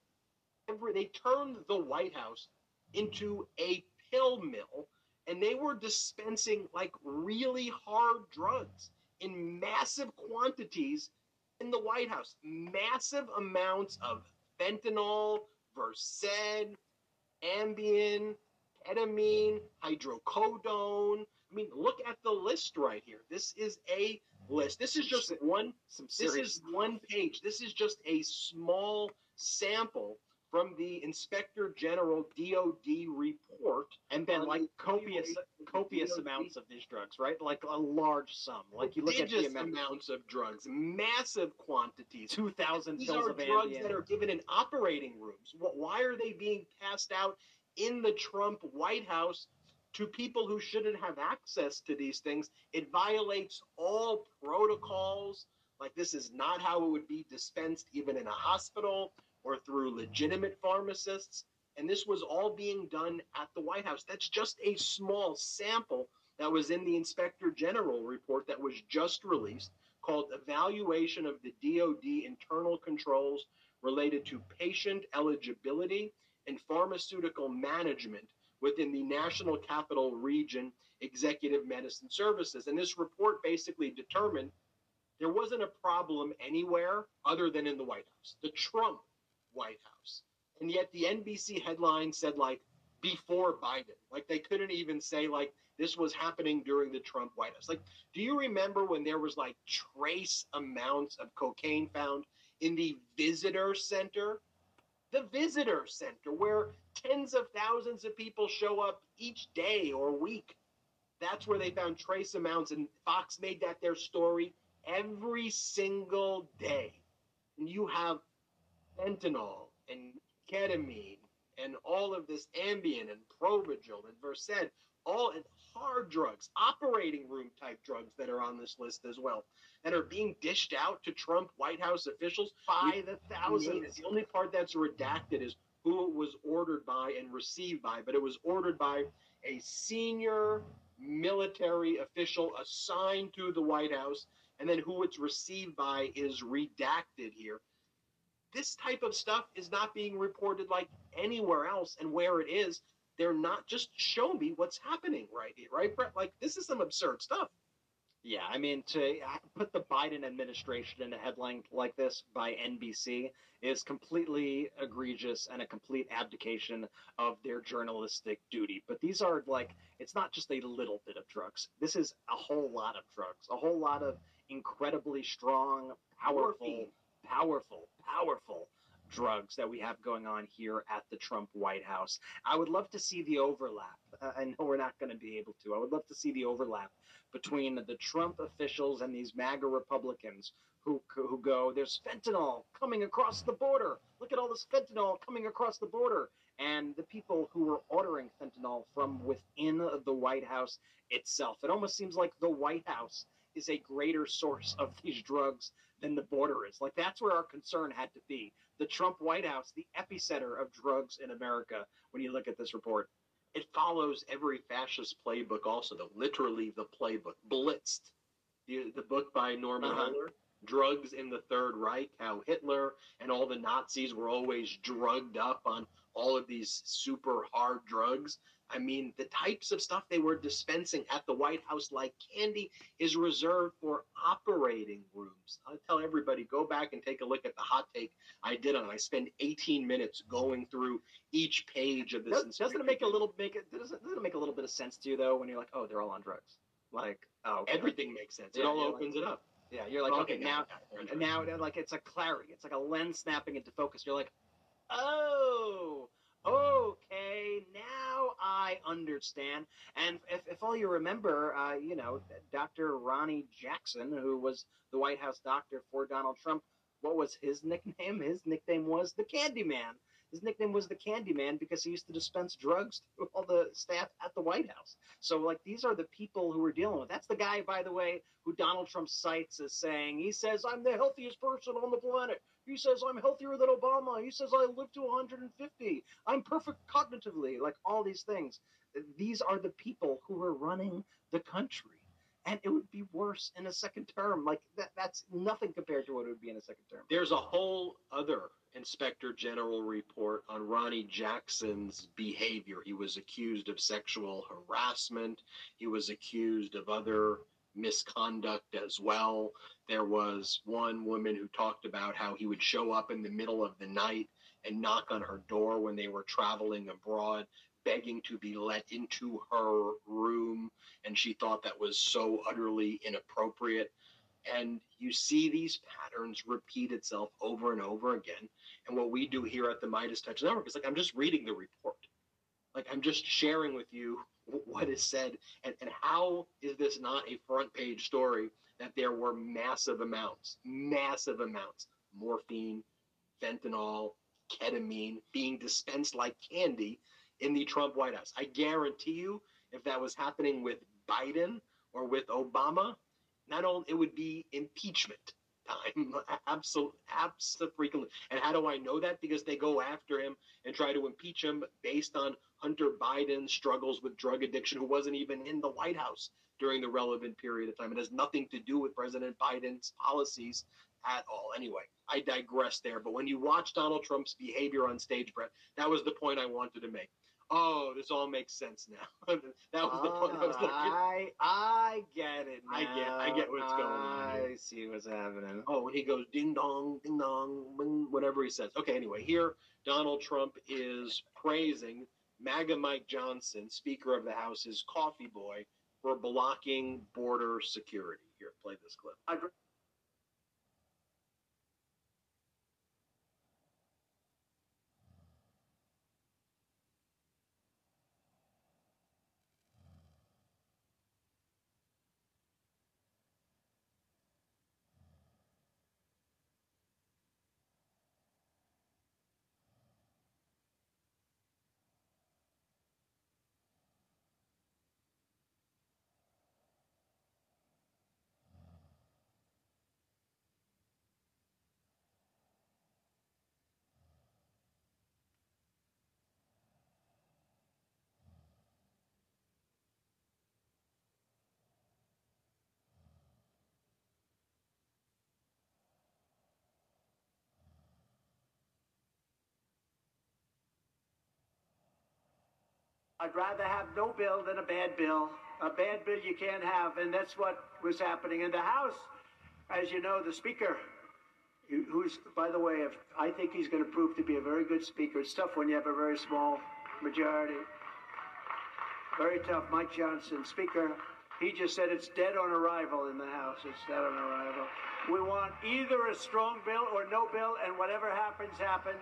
They turned the White House into a pill mill, and they were dispensing like really hard drugs in massive quantities in the White House. Massive amounts of fentanyl, Versed, Ambien, ketamine, hydrocodone. I mean, look at the list right here. This is a list. This is just one. Some This is one page. This is just a small sample from the Inspector General DOD report. and then like copious copious DOD. amonts of these drugs, right? Like a large sum. Like you look at the amount, amounts of drugs, massive quantities. two thousand These pills are of drugs Ambien. that are given in operating rooms. Why are they being passed out in the Trump White House to people who shouldn't have access to these things? It violates all protocols Like, this is not how it would be dispensed even in a hospital or through legitimate pharmacists. And this was all being done at the White House. That's just a small sample that was in the Inspector General report that was just released called Evaluation of the DoD Internal Controls Related to Patient Eligibility and Pharmaceutical Management within the National Capital Region Executive Medicine Services. And this report basically determined there wasn't a problem anywhere other than in the White House, the Trump White House. And yet the NBC headline said, like, before Biden. Like, they couldn't even say, like, this was happening during the Trump White House. Like, do you remember when there was like trace amounts of cocaine found in the visitor center? The visitor center, where tens of thousands of people show up each day or week. That's where they found trace amounts, and Fox made that their story every single day. And you have fentanyl and ketamine and all of this Ambien and Provigil and Versed, all hard drugs, operating room type drugs that are on this list as well, that are being dished out to Trump White House officials by the thousands. The only part that's redacted is who it was ordered by and received by, but it was ordered by a senior military official assigned to the White House, and then who it's received by is redacted here. This type of stuff is not being reported like anywhere else, and where it is, they're not just show me what's happening right here, right, Brett? Like this is some absurd stuff. Yeah, I mean, to put the Biden administration in a headline like this by NBC is completely egregious and a complete abdication of their journalistic duty. But these are like, it's not just a little bit of drugs. This is a whole lot of drugs, a whole lot of incredibly strong, powerful, powerful, powerful drugs that we have going on here at the Trump White House. I would love to see the overlap. I know we're not going to be able to. I would love to see the overlap between the Trump officials and these MAGA Republicans who who go, "There's fentanyl coming across the border. Look at all this fentanyl coming across the border." And the people who are ordering fentanyl from within the White House itself. It almost seems like the White House is a greater source of these drugs than the border is. Like that's where our concern had to be. The Trump White House, the epicenter of drugs in America. When you look at this report, It follows every fascist playbook, also, though, literally the playbook. Blitzed, the, the book by Norman Uh-huh. Miller, Drugs in the Third Reich, how Hitler and all the Nazis were always drugged up on all of these super hard drugs. I mean, the types of stuff they were dispensing at the White House like candy is reserved for operating rooms. I tell everybody, go back and take a look at the hot take I did on it. I spend 18 minutes going through each page of this. Does- doesn't it make a little make it doesn't, doesn't it make a little bit of sense to you though when you're like, oh, they're all on drugs? Like, oh, okay. Everything makes sense. It all yeah, opens it up. Yeah, you're like, okay, now now, now now, like it's a clarity. It's like a lens snapping into focus. You're like, oh, okay, now I understand. And if, if all you remember, uh, you know, Dr. Ronny Jackson, who was the White House doctor for Donald Trump, what was his nickname? His nickname was the Candyman. His nickname was the Candyman because he used to dispense drugs to all the staff at the White House. So, like, these are the people who we're dealing with. That's the guy, by the way, who Donald Trump cites as saying, he says, I'm the healthiest person on the planet. He says, I'm healthier than Obama. He says, I live to 150. I'm perfect cognitively. Like, all these things. These are the people who are running the country. And it would be worse in a second term. Like, that, that's nothing compared to what it would be in a second term. There's a whole other Inspector General report on Ronny Jackson's behavior. He was accused of sexual harassment. He was accused of other misconduct as well. There was one woman who talked about how he would show up in the middle of the night and knock on her door when they were traveling abroad, begging to be let into her room. And she thought that was so utterly inappropriate. And you see these patterns repeat itself over and over again. And what we do here at the Meidas Touch Network is like, I'm just reading the report. Like, I'm just sharing with you what is said. And, and how is this not a front page story that there were massive amounts, massive amounts, morphine, fentanyl, ketamine being dispensed like candy in the Trump White House? I guarantee you, if that was happening with Biden or with Obama, not only it would be impeachment. time. Absolutely, absolutely. And how do I know that? Because they go after him and try to impeach him based on Hunter Biden's struggles with drug addiction, who wasn't even in the White House during the relevant period of time. It has nothing to do with President Biden's policies at all. Anyway, I digress there. But when you watch Donald Trump's behavior on stage, Brett, that was the point I wanted to make. Oh, this all makes sense now. that was the point I was looking. Ah, I I get it. I get- I get what's going on I see what's happening. Oh, when he goes ding dong, ding dong, bing, whatever he says. Okay, anyway, here Donald Trump is praising MAGA Mike Johnson, Speaker of the House's coffee boy, for blocking border security. Here, play this clip. I'd, rather have no bill than a bad bill. A bad bill you can't have, and that's what was happening in the House. As you know, the Speaker, who's, by the way, I think he's going to prove to be a very good Speaker. It's tough when you have a very small majority. Very tough. Mike Johnson, Speaker, he just said it's dead on arrival in the House. It's dead on arrival. We want either a strong bill or no bill, and whatever happens, happens.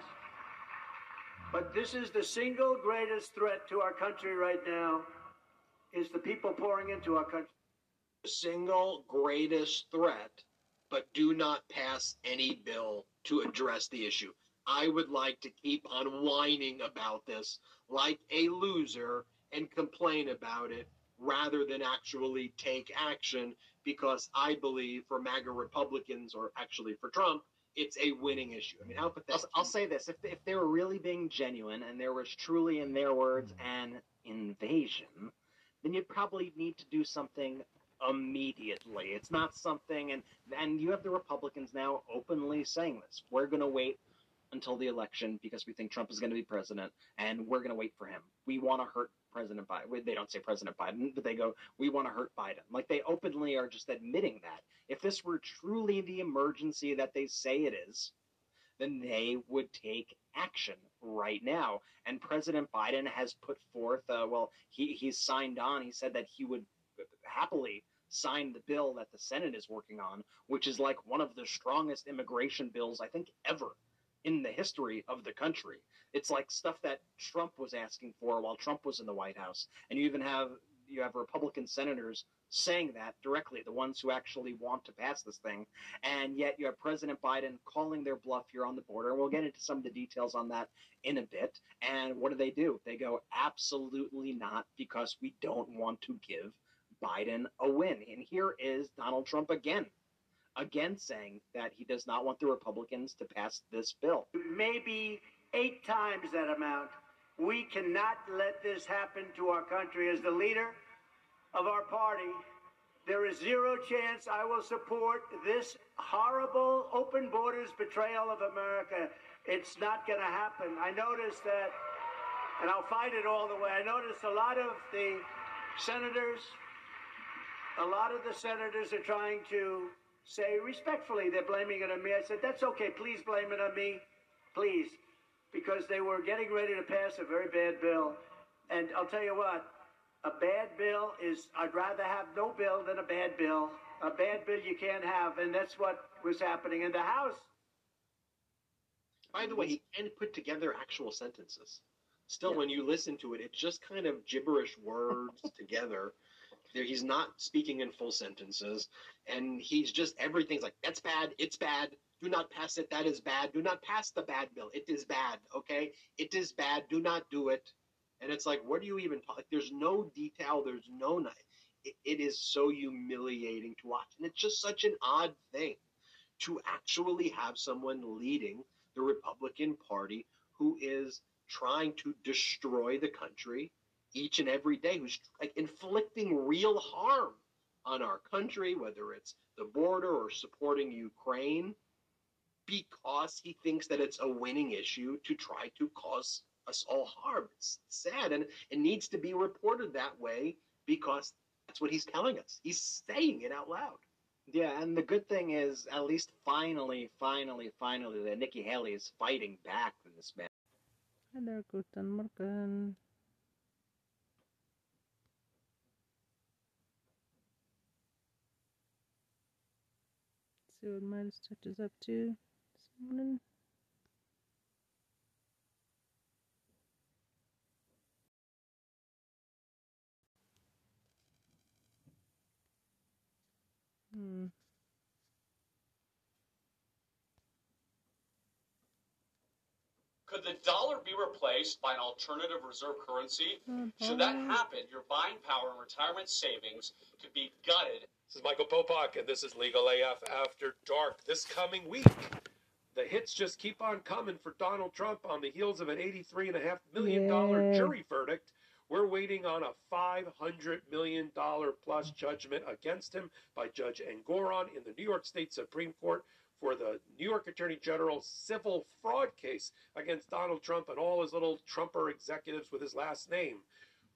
But this is the single greatest threat to our country right now is the people pouring into our country. The single greatest threat, but do not pass any bill to address the issue. I would like to keep on whining about this like a loser and complain about it rather than actually take action because I believe for MAGA Republicans or actually for Trump, it's a winning issue. I mean, how I'll. I'll say this: if if they were really being genuine and there was truly, in their words, hmm. an invasion, then you'd probably need to do something immediately. It's not something, and and you have the Republicans now openly saying this: we're going to wait until the election because we think Trump is going to be president, and we're going to wait for him. We want to hurt President Biden. They don't say President Biden, but they go, "We want to hurt Biden." Like they openly are just admitting that. If this were truly the emergency that they say it is, then they would take action right now. And President Biden has put forth, uh, well, he, he's signed on. He said that he would happily sign the bill that the Senate is working on, which is like one of the strongest immigration bills, I think, ever in the history of the country. It's like stuff that Trump was asking for while Trump was in the White House. And you even have you have Republican senators saying that directly, the ones who actually want to pass this thing. And yet you have President Biden calling their bluff here on the border. And we'll get into some of the details on that in a bit. And what do they do? They go, absolutely not, because we don't want to give Biden a win. And here is Donald Trump again, again saying that he does not want the Republicans to pass this bill. Maybe eight times that amount. We cannot let this happen to our country. As the leader of our party, there is zero chance I will support this horrible open borders betrayal of America. It's not going to happen. I noticed that, and I'll fight it all the way. I noticed a lot of the senators, a lot of the senators are trying to say respectfully, they're blaming it on me. I said, that's okay. Please blame it on me. Please. Because they were getting ready to pass a very bad bill. And I'll tell you what, a bad bill is, I'd rather have no bill than a bad bill. A bad bill you can't have. And that's what was happening in the House. By the way, he can put together actual sentences. Still, Yeah. when you listen to it, it's just kind of gibberish words together. There, he's not speaking in full sentences, and he's just everything's like that's bad, it's bad. Do not pass it. That is bad. Do not pass the bad bill. It is bad. Okay, it is bad. Do not do it. And it's like, what do you even? Like, there's no detail. There's no. ni- It, it is so humiliating to watch, and it's just such an odd thing to actually have someone leading the Republican Party who is trying to destroy the country each and every day, who's like inflicting real harm on our country, whether it's the border or supporting Ukraine, because he thinks that it's a winning issue to try to cause us all harm. It's sad and it needs to be reported that way because that's what he's telling us. He's saying it out loud. Yeah, and the good thing is, at least finally, finally, finally, that Nikki Haley is fighting back in this matter. Hello, guten Morgen. See what Meidas Touch is up to this morning. Hmm. Could the dollar be replaced by an alternative reserve currency? Good Should that happen, your buying power and retirement savings could be gutted. This is Michael Popok, and this is Legal AF After Dark. This coming week, the hits just keep on coming for Donald Trump on the heels of an $83.5 million Yeah. jury verdict. We're waiting on a $500 million plus judgment against him by Judge Engoron in the New York State Supreme Court for the New York Attorney General's civil fraud case against Donald Trump and all his little Trumper executives with his last name.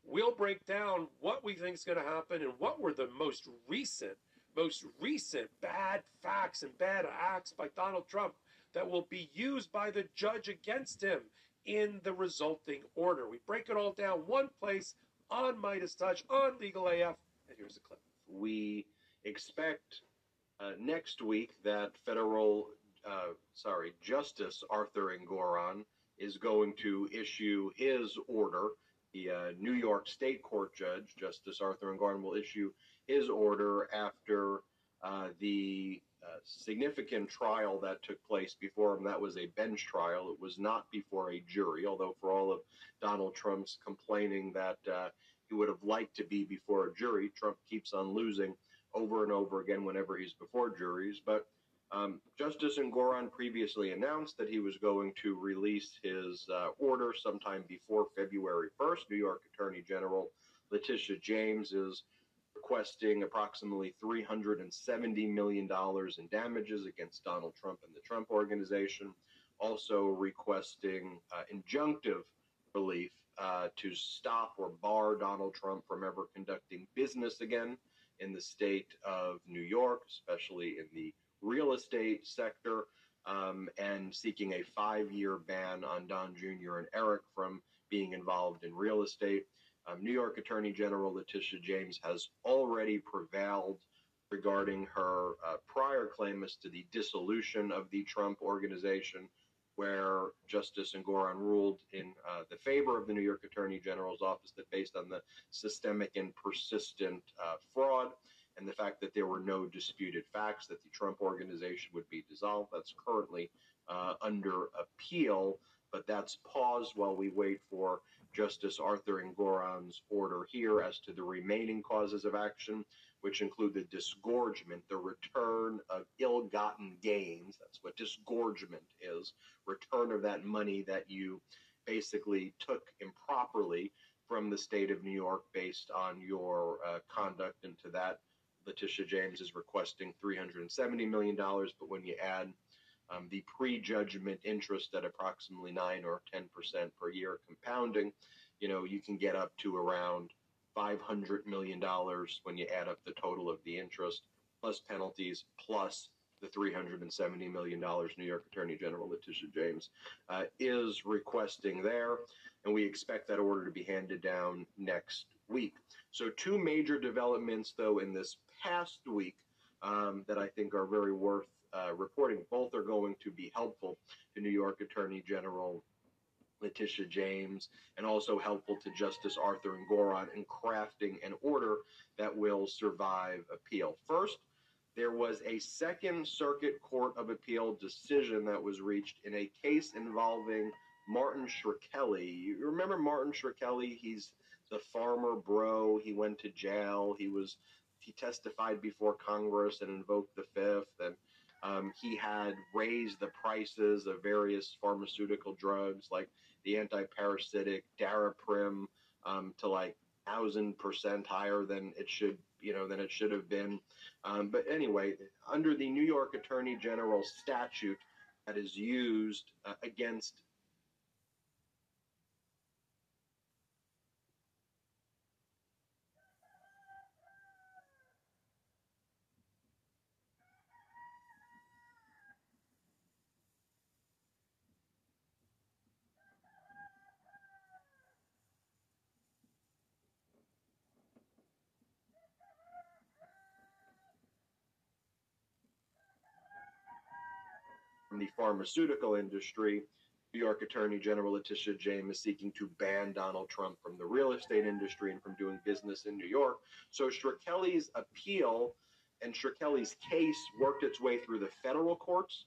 We'll break down what we think is going to happen and what were the most recent, most recent bad facts and bad acts by Donald Trump that will be used by the judge against him in the resulting order. We break it all down one place on Meidas Touch on Legal AF, and here's a clip. We expect uh, next week that federal, uh, sorry, Justice Arthur Engoron is going to issue his order. The uh, New York State Court Judge, Justice Arthur Engoron, will issue his order after uh, the uh, significant trial that took place before him. That was a bench trial. It was not before a jury, although for all of Donald Trump's complaining that uh, he would have liked to be before a jury, Trump keeps on losing over and over again whenever he's before juries. But um, Justice Engoron previously announced that he was going to release his uh, order sometime before February 1st. New York Attorney General Letitia James is requesting approximately $370 million in damages against Donald Trump and the Trump Organization, also requesting uh, injunctive relief uh, to stop or bar Donald Trump from ever conducting business again in the state of New York, especially in the real estate sector, um, and seeking a five year ban on Don Jr. and Eric from being involved in real estate. Um, New York Attorney General Letitia James has already prevailed regarding her uh, prior claim as to the dissolution of the Trump organization, where Justice Engoron ruled in uh, the favor of the New York Attorney General's office that based on the systemic and persistent uh, fraud and the fact that there were no disputed facts that the Trump organization would be dissolved. That's currently uh, under appeal, but that's paused while we wait for Justice Arthur Engoron's order here as to the remaining causes of action, which include the disgorgement, the return of ill gotten gains. That's what disgorgement is return of that money that you basically took improperly from the state of New York based on your uh, conduct into that. Letitia James is requesting $370 million, but when you add um, the prejudgment interest at approximately 9 or 10% per year compounding, you know, you can get up to around $500 million when you add up the total of the interest, plus penalties, plus the $370 million New York Attorney General Letitia James uh, is requesting there. And we expect that order to be handed down next week. So, two major developments, though, in this past week um, that I think are very worth uh, reporting. Both are going to be helpful to New York Attorney General Letitia James and also helpful to Justice Arthur and Engoron in crafting an order that will survive appeal. First, there was a Second Circuit Court of Appeal decision that was reached in a case involving Martin Shkreli. You remember Martin Shkreli? He's the Pharma Bro. He went to jail. He was he testified before Congress and invoked the Fifth, and Um, he had raised the prices of various pharmaceutical drugs like the antiparasitic Daraprim um, to like thousand percent higher than it should, you know, than it should have been. Um, but anyway, under the New York Attorney General statute that is used uh, against the pharmaceutical industry, New York Attorney General Letitia James is seeking to ban Donald Trump from the real estate industry and from doing business in New York. So Shkreli's appeal and Shkreli's case worked its way through the federal courts,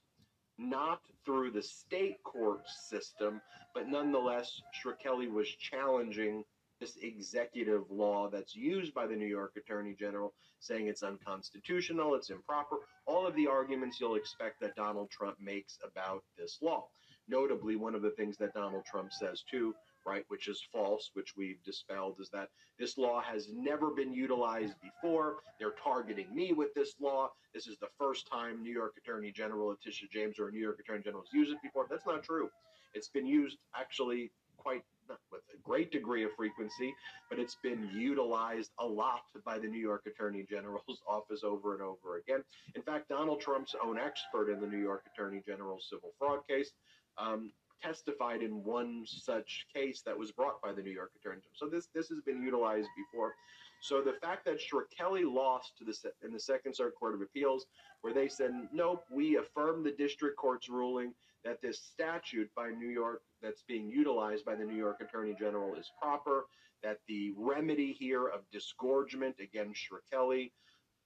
not through the state court system, but nonetheless, Shkreli was challenging this executive law that's used by the New York Attorney General, saying it's unconstitutional, it's improper, all of the arguments you'll expect that Donald Trump makes about this law. Notably, one of the things that Donald Trump says too, right, which is false, which we've dispelled, is that this law has never been utilized before. They're targeting me with this law. This is the first time New York Attorney General Letitia James or New York Attorney General has used it before. That's not true. It's been used actually quite with a great degree of frequency, but it's been utilized a lot by the New York Attorney General's office over and over again. In fact, Donald Trump's own expert in the New York Attorney General's civil fraud case um, testified in one such case that was brought by the New York Attorney General. So this this has been utilized before. So the fact that Shkreli lost to the in the Second Circuit Court of Appeals, where they said nope, we affirm the district court's ruling that this statute by New York that's being utilized by the New York Attorney General is proper, that the remedy here of disgorgement against Shkreli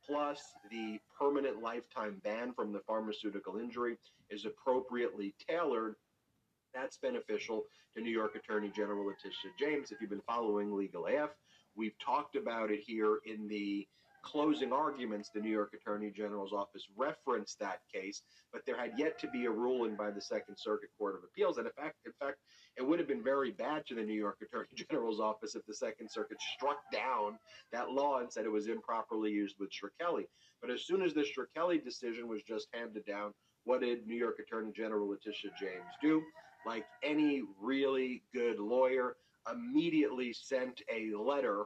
plus the permanent lifetime ban from the pharmaceutical injury is appropriately tailored. That's beneficial to New York Attorney General Letitia James. If you've been following Legal AF, we've talked about it here in the closing arguments, the New York Attorney General's office referenced that case, but there had yet to be a ruling by the Second Circuit Court of Appeals. And in fact, in fact, it would have been very bad to the New York Attorney General's office if the Second Circuit struck down that law and said it was improperly used with Shkreli. But as soon as the Shkreli decision was just handed down, what did New York Attorney General Letitia James do? Like any really good lawyer, immediately sent a letter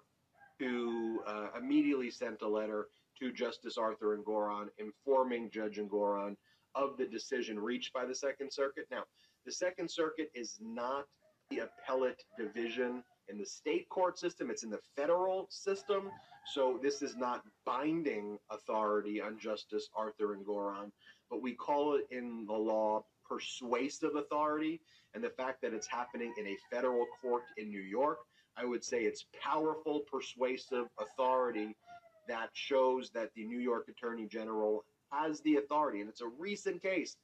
to uh, immediately sent a letter to Justice Arthur Engoron informing Judge Engoron of the decision reached by the Second Circuit. Now, the Second Circuit is not the appellate division in the state court system, it's in the federal system. So this is not binding authority on Justice Arthur Engoron, but we call it in the law persuasive authority. And the fact that it's happening in a federal court in New York I would say it's powerful, persuasive authority that shows that the New York Attorney General has the authority, and it's a recent case,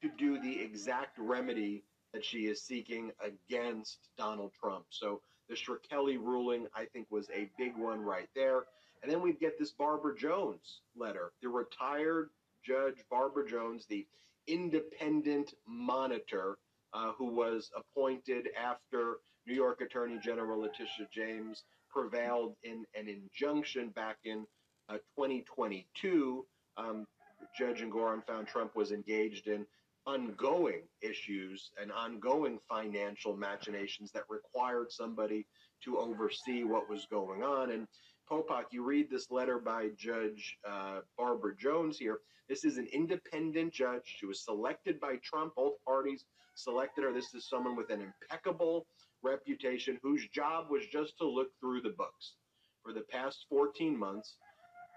to do the exact remedy that she is seeking against Donald Trump. So the Shkreli ruling, I think, was a big one right there. And then we get this Barbara Jones letter. The retired Judge Barbara Jones, the independent monitor, uh, who was appointed after New York Attorney General Letitia James prevailed in an injunction back in uh, 2022. Um, Judge Engoron found Trump was engaged in ongoing issues and ongoing financial machinations that required somebody to oversee what was going on. And Popok, you read this letter by Judge uh, Barbara Jones here. This is an independent judge. She was selected by Trump. Both parties selected her. This is someone with an impeccable reputation whose job was just to look through the books for the past 14 months.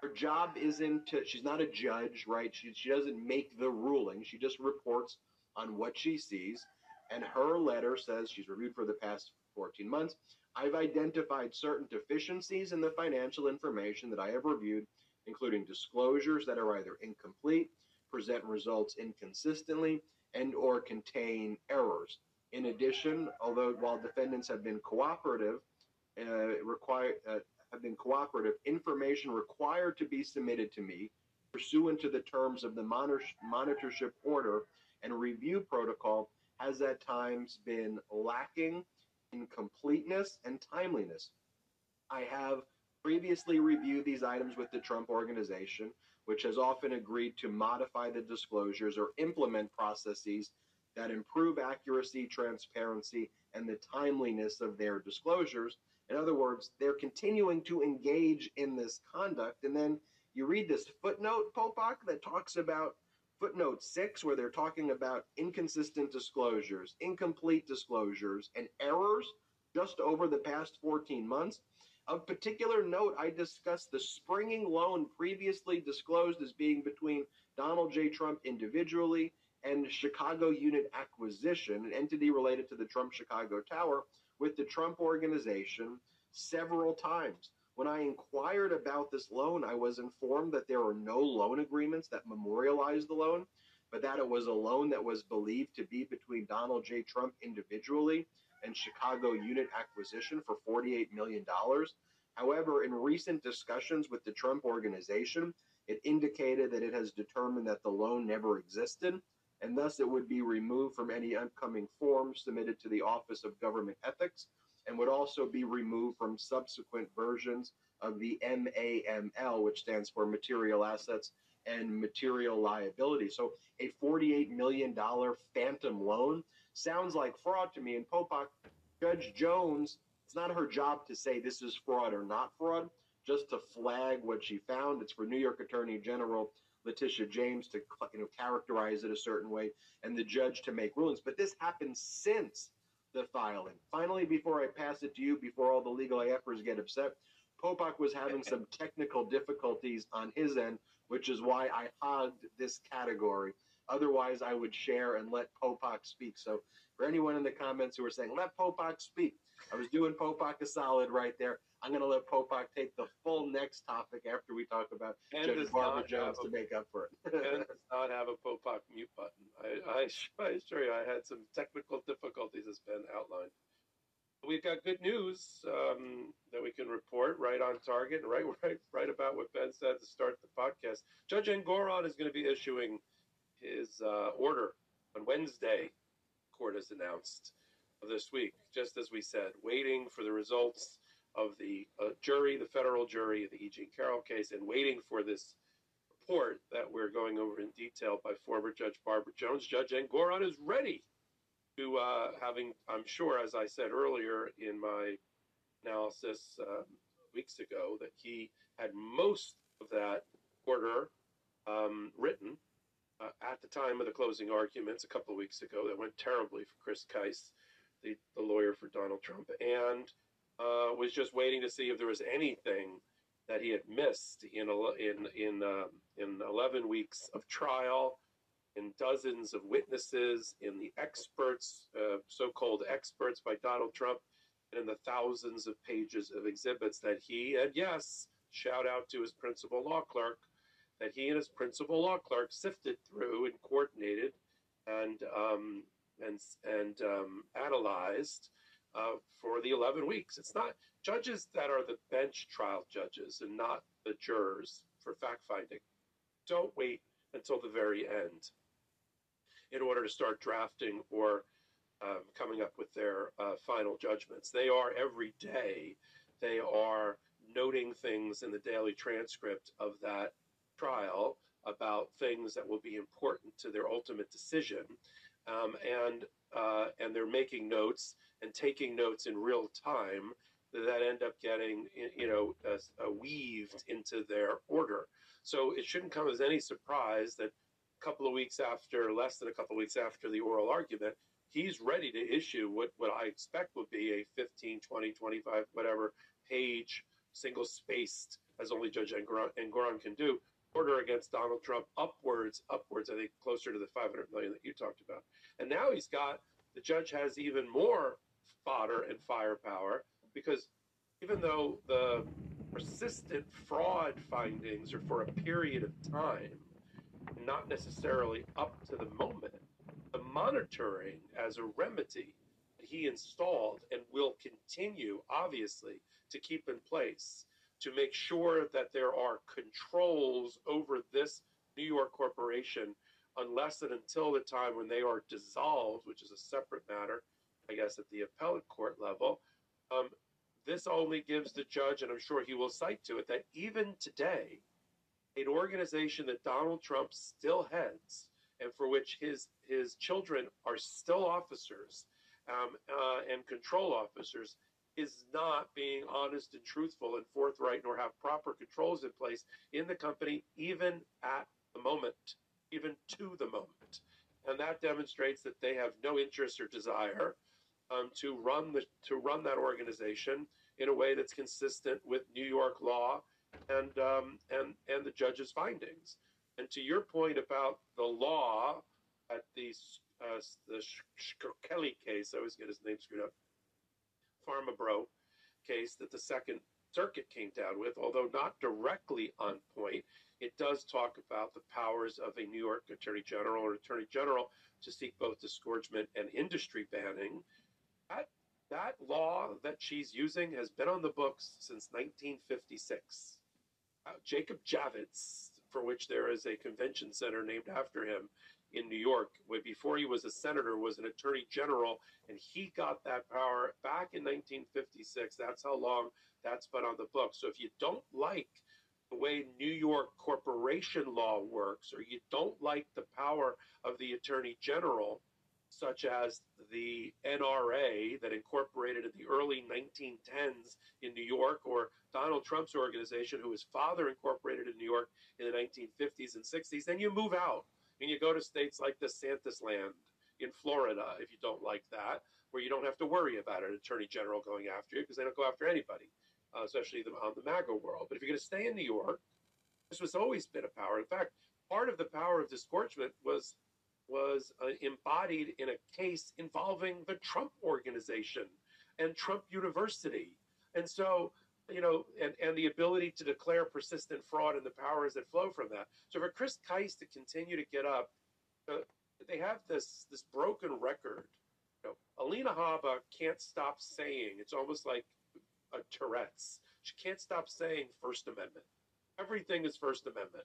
Her job isn't to, she's not a judge, right? She, she doesn't make the ruling. She just reports on what she sees. And her letter says she's reviewed for the past 14 months. I've identified certain deficiencies in the financial information that I have reviewed, including disclosures that are either incomplete, present results inconsistently, and or contain errors. In addition, although while defendants have been cooperative, uh, uh, have been cooperative, information required to be submitted to me pursuant to the terms of the monitorship order and review protocol has at times been lacking in completeness and timeliness. I have previously reviewed these items with the Trump organization, which has often agreed to modify the disclosures or implement processes that improve accuracy, transparency, and the timeliness of their disclosures. In other words, they're continuing to engage in this conduct. And then you read this footnote, Popok, that talks about footnote six, where they're talking about inconsistent disclosures, incomplete disclosures, and errors just over the past 14 months. Of particular note, I discussed the springing loan previously disclosed as being between Donald J. Trump individually and Chicago Unit Acquisition, an entity related to the Trump Chicago Tower, with the Trump organization several times. When I inquired about this loan, I was informed that there are no loan agreements that memorialize the loan, but that it was a loan that was believed to be between Donald J. Trump individually and Chicago Unit Acquisition for $48 million. However, in recent discussions with the Trump organization, it indicated that it has determined that the loan never existed, and thus it would be removed from any upcoming forms submitted to the Office of Government Ethics and would also be removed from subsequent versions of the MAML, which stands for Material Assets and Material Liability. So a $48 million phantom loan sounds like fraud to me. And Popok, Judge Jones, it's not her job to say this is fraud or not fraud, just to flag what she found. It's for New York Attorney General Letitia James to you know characterize it a certain way and the judge to make rulings. But this happened since the filing. Finally, before I pass it to you, before all the legal AFers get upset, Popok was having some technical difficulties on his end, which is why I hogged this category. Otherwise, I would share and let Popok speak. So, for anyone in the comments who are saying, let Popok speak, I was doing Popok a solid right there. I'm going to let Popok take the full next topic after we talk about and Judge Barbara Jones a, to make up for it. and does not have a Popok mute button. I, I, I assure you, I had some technical difficulties as Ben outlined. We've got good news um, that we can report right on target, right, right, right about what Ben said to start the podcast. Judge Engoron is going to be issuing his uh, order on Wednesday, court has announced this week, just as we said, waiting for the results of the uh, jury, the federal jury, the E. Jean Carroll case, and waiting for this report that we're going over in detail by former Judge Barbara Jones. Judge Engoron is ready to uh, having, I'm sure, as I said earlier in my analysis uh, weeks ago, that he had most of that order um, written uh, at the time of the closing arguments a couple of weeks ago that went terribly for Chris Kise, the, the lawyer for Donald Trump, and uh, was just waiting to see if there was anything that he had missed in in in uh, in 11 weeks of trial, in dozens of witnesses, in the experts, uh, so-called experts by Donald Trump, and in the thousands of pages of exhibits that he and yes, shout out to his principal law clerk that he and his principal law clerk sifted through and coordinated and um, and and um, analyzed uh, for the 11 weeks. It's not judges that are the bench trial judges and not the jurors for fact finding. Don't wait until the very end in order to start drafting or um, coming up with their uh, final judgments. They are every day. They are noting things in the daily transcript of that trial about things that will be important to their ultimate decision, um, and uh, and they're making notes and taking notes in real time that end up getting you know weaved into their order. So it shouldn't come as any surprise that a couple of weeks after, less than a couple of weeks after the oral argument, he's ready to issue what, what I expect would be a 15, 20, 25, whatever page, single spaced, as only Judge Engoron can do, order against Donald Trump upwards, upwards, I think closer to the 500 million that you talked about. And now he's got, the judge has even more fodder and firepower because even though the persistent fraud findings are for a period of time, not necessarily up to the moment, the monitoring as a remedy that he installed and will continue, obviously, to keep in place to make sure that there are controls over this New York corporation unless and until the time when they are dissolved, which is a separate matter, I guess, at the appellate court level. Um, this only gives the judge, and I'm sure he will cite to it, that even today, an organization that Donald Trump still heads and for which his his children are still officers um, uh, and control officers is not being honest and truthful and forthright nor have proper controls in place in the company even at the moment even to the moment and that demonstrates that they have no interest or desire um, to run the to run that organization in a way that's consistent with New York law and um, and and the judge's findings. And to your point about the law at the uh, the Kelly case, I always get his name screwed up. Pharmabro case that the Second Circuit came down with, although not directly on point, it does talk about the powers of a New York Attorney General or Attorney General to seek both disgorgement and industry banning. That that law that she's using has been on the books since 1956. Uh, Jacob Javits, for which there is a convention center named after him in New York, before he was a senator, was an attorney general, and he got that power back in 1956. That's how long that's been on the books. So if you don't like the way New York corporation law works, or you don't like the power of the attorney general, such as the NRA that incorporated in the early 1910s in New York, or Donald Trump's organization, who his father incorporated in New York in the 1950s and 60s. Then you move out and you go to states like DeSantis land in Florida, if you don't like that, where you don't have to worry about an attorney general going after you because they don't go after anybody, uh, especially the, on the MAGA world. But if you're going to stay in New York, this has always been a power. In fact, part of the power of disgorgement was was uh, embodied in a case involving the Trump organization and Trump University. And so, you know, and, and the ability to declare persistent fraud and the powers that flow from that. So for Chris Kise to continue to get up, uh, they have this this broken record. You know, Alina Habba can't stop saying it's almost like a Tourette's. She can't stop saying First Amendment. Everything is First Amendment.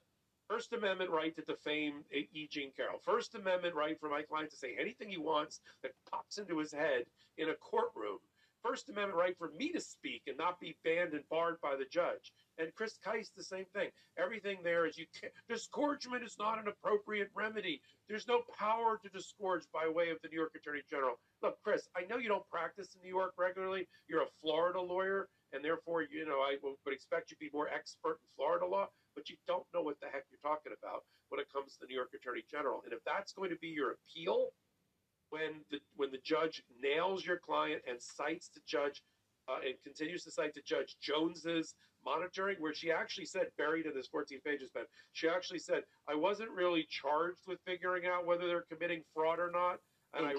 First Amendment right to defame E. Jean Carroll. First Amendment right for my client to say anything he wants that pops into his head in a courtroom. First Amendment right for me to speak and not be banned and barred by the judge. And Chris Kise, the same thing. Everything there is you can't, disgorgement is not an appropriate remedy. There's no power to disgorge by way of the New York Attorney General. Look, Chris, I know you don't practice in New York regularly. You're a Florida lawyer, and therefore, you know, I would expect you to be more expert in Florida law but you don't know what the heck you're talking about when it comes to the New York Attorney General. And if that's going to be your appeal, when the when the judge nails your client and cites the judge uh, and continues to cite to Judge Jones's monitoring, where she actually said, buried in this 14 pages, Ben, she actually said, I wasn't really charged with figuring out whether they're committing fraud or not. And I,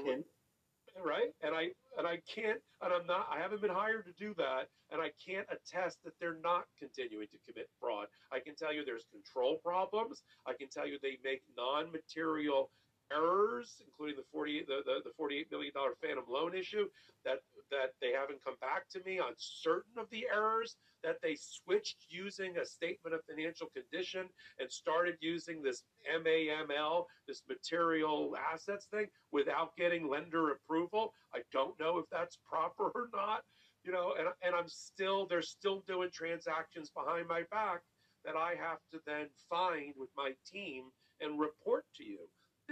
right? And I and I can't and I'm not I haven't been hired to do that and I can't attest that they're not continuing to commit fraud. I can tell you there's control problems. I can tell you they make non-material errors, including the 48 the, the, the 48 million dollar phantom loan issue that that they haven't come back to me on certain of the errors that they switched using a statement of financial condition and started using this MAML, this material assets thing without getting lender approval. I don't know if that's proper or not, you know, and, and I'm still, they're still doing transactions behind my back that I have to then find with my team and report to you.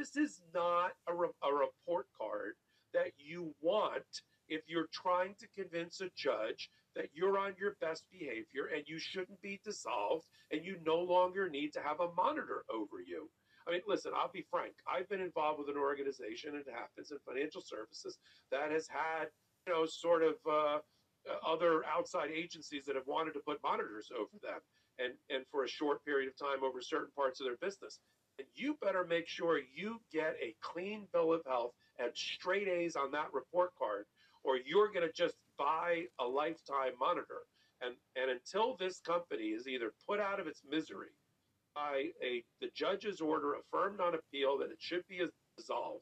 This is not a, re- a report card that you want if you're trying to convince a judge that you're on your best behavior and you shouldn't be dissolved and you no longer need to have a monitor over you. I mean, listen, I'll be frank. I've been involved with an organization, it happens in financial services, that has had, you know, sort of uh, other outside agencies that have wanted to put monitors over them and, and for a short period of time over certain parts of their business. And you better make sure you get a clean bill of health and straight A's on that report card or you're going to just buy a lifetime monitor. And, and until this company is either put out of its misery by a the judge's order affirmed on appeal that it should be dissolved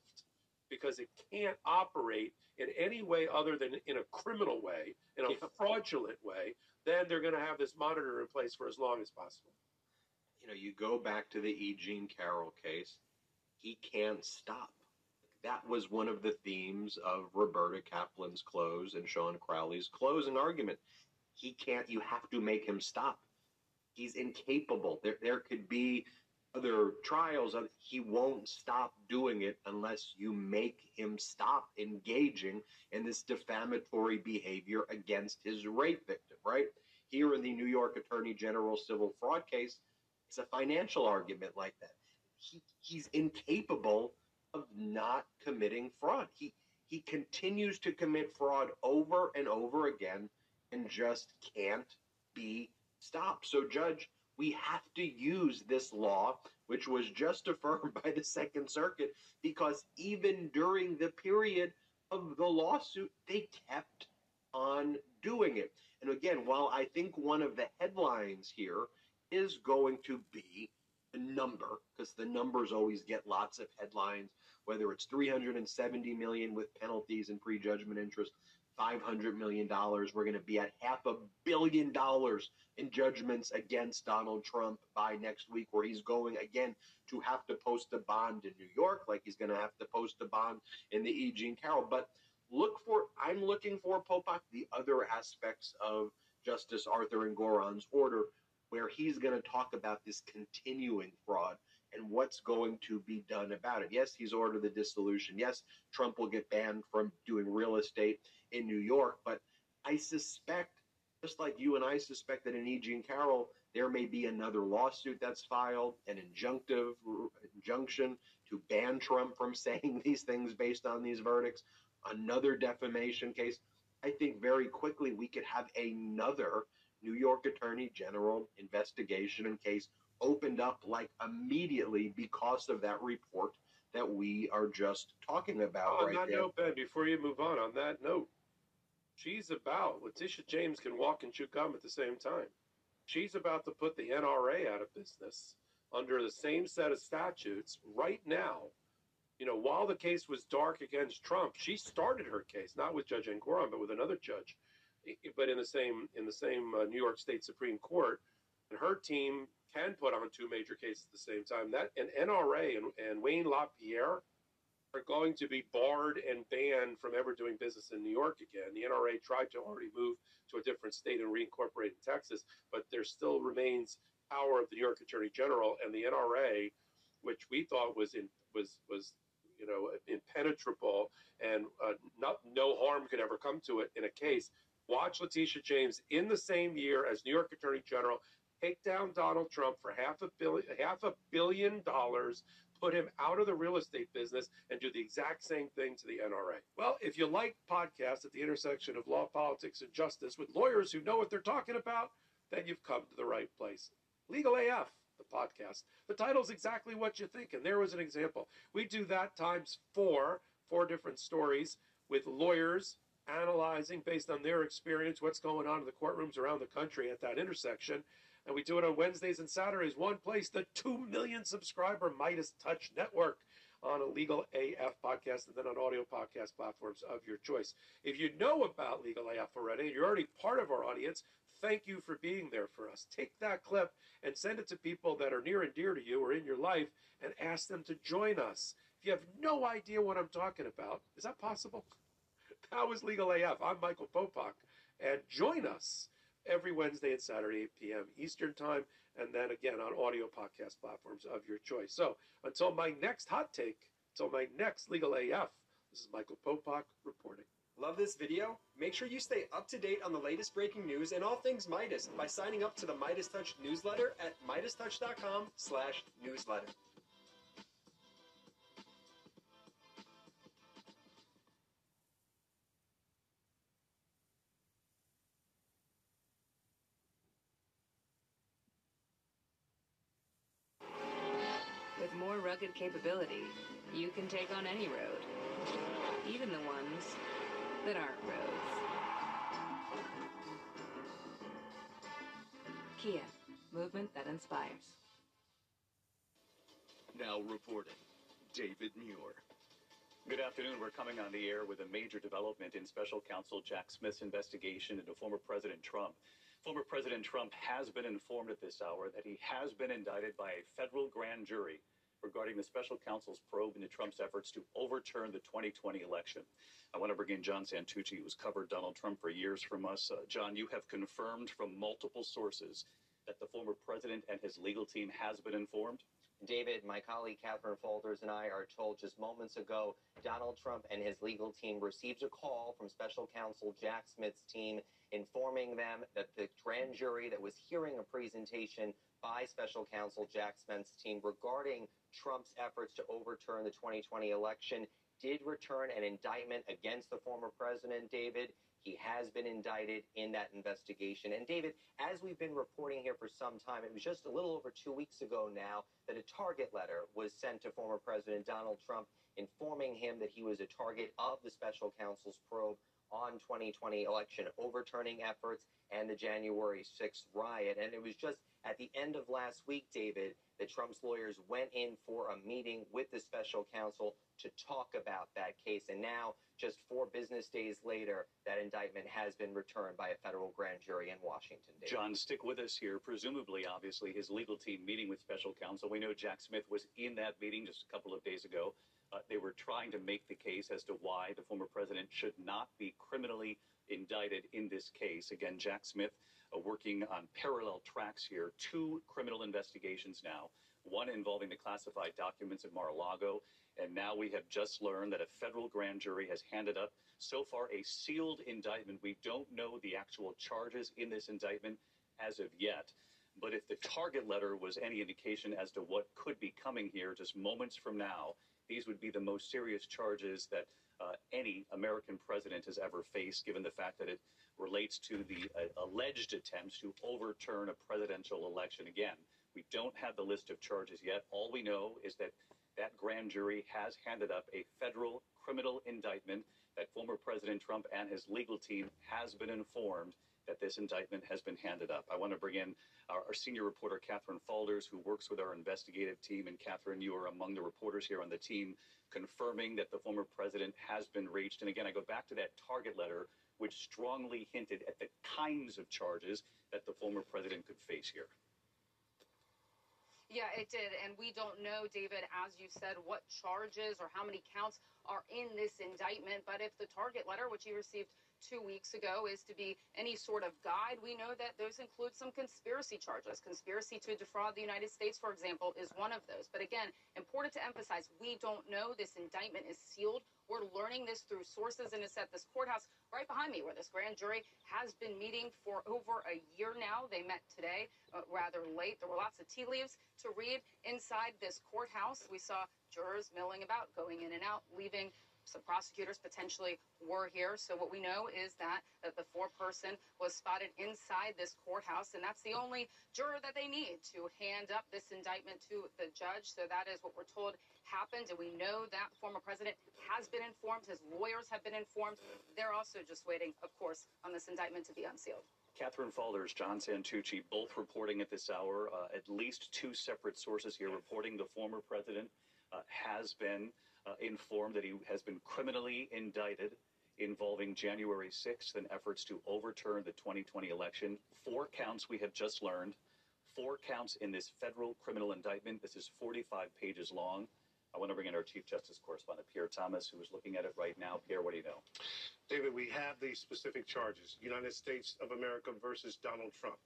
because it can't operate in any way other than in a criminal way, in a fraudulent way, then they're going to have this monitor in place for as long as possible. You know, you go back to the E. Jean Carroll case, he can't stop. That was one of the themes of Roberta Kaplan's close and Shawn Crowley's closing argument. He can't, you have to make him stop. He's incapable. There, there could be other trials. of- He won't stop doing it unless you make him stop engaging in this defamatory behavior against his rape victim, right? Here in the New York Attorney General civil fraud case, it's a financial argument like that. He, he's incapable of not committing fraud. He he continues to commit fraud over and over again and just can't be stopped. So, Judge, we have to use this law, which was just affirmed by the Second Circuit, because even during the period of the lawsuit, they kept on doing it. And again, while I think one of the headlines here is going to be the number, because the numbers always get lots of headlines, whether it's 370 million with penalties and prejudgment interest, 500 million dollars. We're going to be at half a billion dollars in judgments against Donald Trump by next week, where he's going again to have to post a bond in New York, like he's going to have to post a bond in the E. Jean Carroll. But look for, I'm looking for Popok, the other aspects of Justice Arthur Engoron's order, where he's going to talk about this continuing fraud and what's going to be done about it. Yes, he's ordered the dissolution. Yes, Trump will get banned from doing real estate in New York, but I suspect, just like you and I suspect that in E. Jean Carroll, there may be another lawsuit that's filed, an injunctive injunction to ban Trump from saying these things based on these verdicts, another defamation case. I think very quickly we could have another New York Attorney General investigation and case opened up like immediately because of that report that we are just talking about on right that there. note, Ben, before you move on, on that note, she's about, Letitia James can walk and chew gum at the same time. She's about to put the NRA out of business under the same set of statutes right now. You know, while the case was dark against Trump, she started her case, not with Judge Engoron, but with another judge, but in the same in the same uh, New York State Supreme Court. And her team can put on two major cases at the same time. That and NRA and, and Wayne LaPierre are going to be barred and banned from ever doing business in New York again. The NRA tried to already move to a different state and reincorporate in Texas, but there still remains power of the New York Attorney General and the NRA, which we thought was in was was you know impenetrable and uh, not no harm could ever come to it in a case. Watch Letitia James in the same year as New York Attorney General take down Donald Trump for half a billion half a billion dollars put him out of the real estate business and do the exact same thing to the NRA. Well, if you like podcasts at the intersection of law, politics, and justice with lawyers who know what they're talking about, then you've come to the right place. Legal AF, the podcast. The title's exactly what you think, and there was an example. We do that times four, four different stories with lawyers analyzing based on their experience what's going on in the courtrooms around the country at that intersection. And we do it on Wednesdays and Saturdays, one place, the 2 million subscriber Meidas Touch Network on a Legal AF podcast and then on audio podcast platforms of your choice. If you know about Legal AF already and you're already part of our audience, thank you for being there for us. Take that clip and send it to people that are near and dear to you or in your life and ask them to join us. If you have no idea what I'm talking about, is that possible? That was Legal AF. I'm Michael Popok. And join us every Wednesday and Saturday, 8 p.m. Eastern Time, and then again on audio podcast platforms of your choice. So until my next hot take, until my next Legal AF, this is Michael Popok reporting. Love this video? Make sure you stay up to date on the latest breaking news and all things Meidas by signing up to the Meidas Touch newsletter at MeidasTouch.com slash newsletter. Rugged capability, you can take on any road, even the ones that aren't roads. Kia, movement that inspires. Now reporting, David Muir. Good afternoon. We're coming on the air with a major development in special counsel Jack Smith's investigation into former President Trump. Former President Trump has been informed at this hour that he has been indicted by a federal grand jury regarding the special counsel's probe into Trump's efforts to overturn the 2020 election. I want to bring in John Santucci, who's covered Donald Trump for years from us. Uh, John, you have confirmed from multiple sources that the former president and his legal team has been informed. David, my colleague Katherine Faulders and I are told just moments ago Donald Trump and his legal team received a call from special counsel Jack Smith's team informing them that the grand jury that was hearing a presentation by special counsel Jack Smith's team regarding Trump's efforts to overturn the 2020 election did return an indictment against the former president, David. He has been indicted in that investigation. And David, as we've been reporting here for some time, it was just a little over two weeks ago now that a target letter was sent to former President Donald Trump informing him that he was a target of the special counsel's probe on 2020 election overturning efforts and the January 6th riot. And it was just at the end of last week, David, that Trump's lawyers went in for a meeting with the special counsel to talk about that case. And now, just four business days later, that indictment has been returned by a federal grand jury in Washington. David. John, stick with us here. Presumably, obviously, his legal team meeting with special counsel. We know Jack Smith was in that meeting just a couple of days ago. Uh, they were trying to make the case as to why the former president should not be criminally indicted in this case. Again, Jack Smith Uh, working on parallel tracks here, two criminal investigations now, one involving the classified documents at Mar-a-Lago, and now we have just learned that a federal grand jury has handed up so far a sealed indictment. We don't know the actual charges in this indictment as of yet. But if the target letter was any indication as to what could be coming here just moments from now, these would be the most serious charges that uh, any American president has ever faced, given the fact that it relates to the uh, alleged attempts to overturn a presidential election. Again, we don't have the list of charges yet. All we know is that that grand jury has handed up a federal criminal indictment that former President Trump and his legal team has been informed that this indictment has been handed up. I want to bring in our, our, senior reporter, Katherine Faulders, who works with our investigative team. And Katherine, you are among the reporters here on the team confirming that the former president has been reached. And again, I go back to that target letter, which strongly hinted at the kinds of charges that the former president could face here. Yeah, it did. And we don't know, David, as you said, what charges or how many counts are in this indictment. But if the target letter, which you received two weeks ago is to be any sort of guide. We know that those include some conspiracy charges. Conspiracy to defraud the United States, for example, is one of those. But again, important to emphasize, we don't know. This indictment is sealed. We're learning this through sources, and it's at this courthouse right behind me where this grand jury has been meeting for over a year now. They met today uh, rather late. There were lots of tea leaves to read inside this courthouse. We saw jurors milling about, going in and out, leaving some prosecutors potentially were here. So what we know is that, that the foreperson was spotted inside this courthouse, and that's the only juror that they need to hand up this indictment to the judge. So that is what we're told happened, and we know that the former president has been informed. His lawyers have been informed. They're also just waiting, of course, on this indictment to be unsealed. Katherine Faulders, John Santucci, both reporting at this hour. Uh, at least two separate sources here reporting the former president uh, has been uh, informed that he has been criminally indicted involving January 6th and efforts to overturn the 2020 election. Four counts we have just learned. Four counts in this federal criminal indictment. This is 45 pages long. I want to bring in our Chief Justice correspondent, Pierre Thomas, who is looking at it right now. Pierre, what do you know? David, we have these specific charges United States of America versus Donald Trump,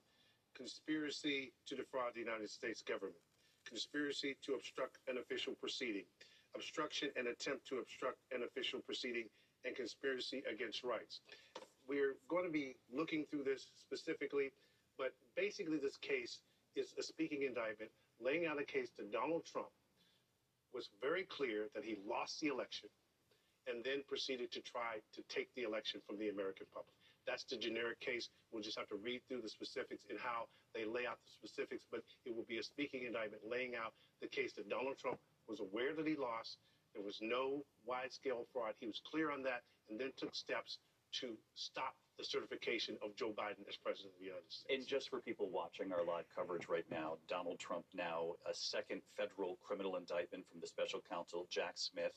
conspiracy to defraud the United States government, conspiracy to obstruct an official proceeding, obstruction and attempt to obstruct an official proceeding, and conspiracy against rights. We're going to be looking through this specifically, but basically, this case is a speaking indictment laying out a case to Donald Trump. Was very clear that he lost the election and then proceeded to try to take the election from the American public. That's the generic case. We'll just have to read through the specifics and how they lay out the specifics, but it will be a speaking indictment laying out the case that Donald Trump was aware that he lost. There was no wide scale fraud. He was clear on that and then took steps to stop the certification of Joe Biden as president of the United States. And just for people watching our live coverage right now, Donald Trump now a second federal criminal indictment from the special counsel Jack Smith.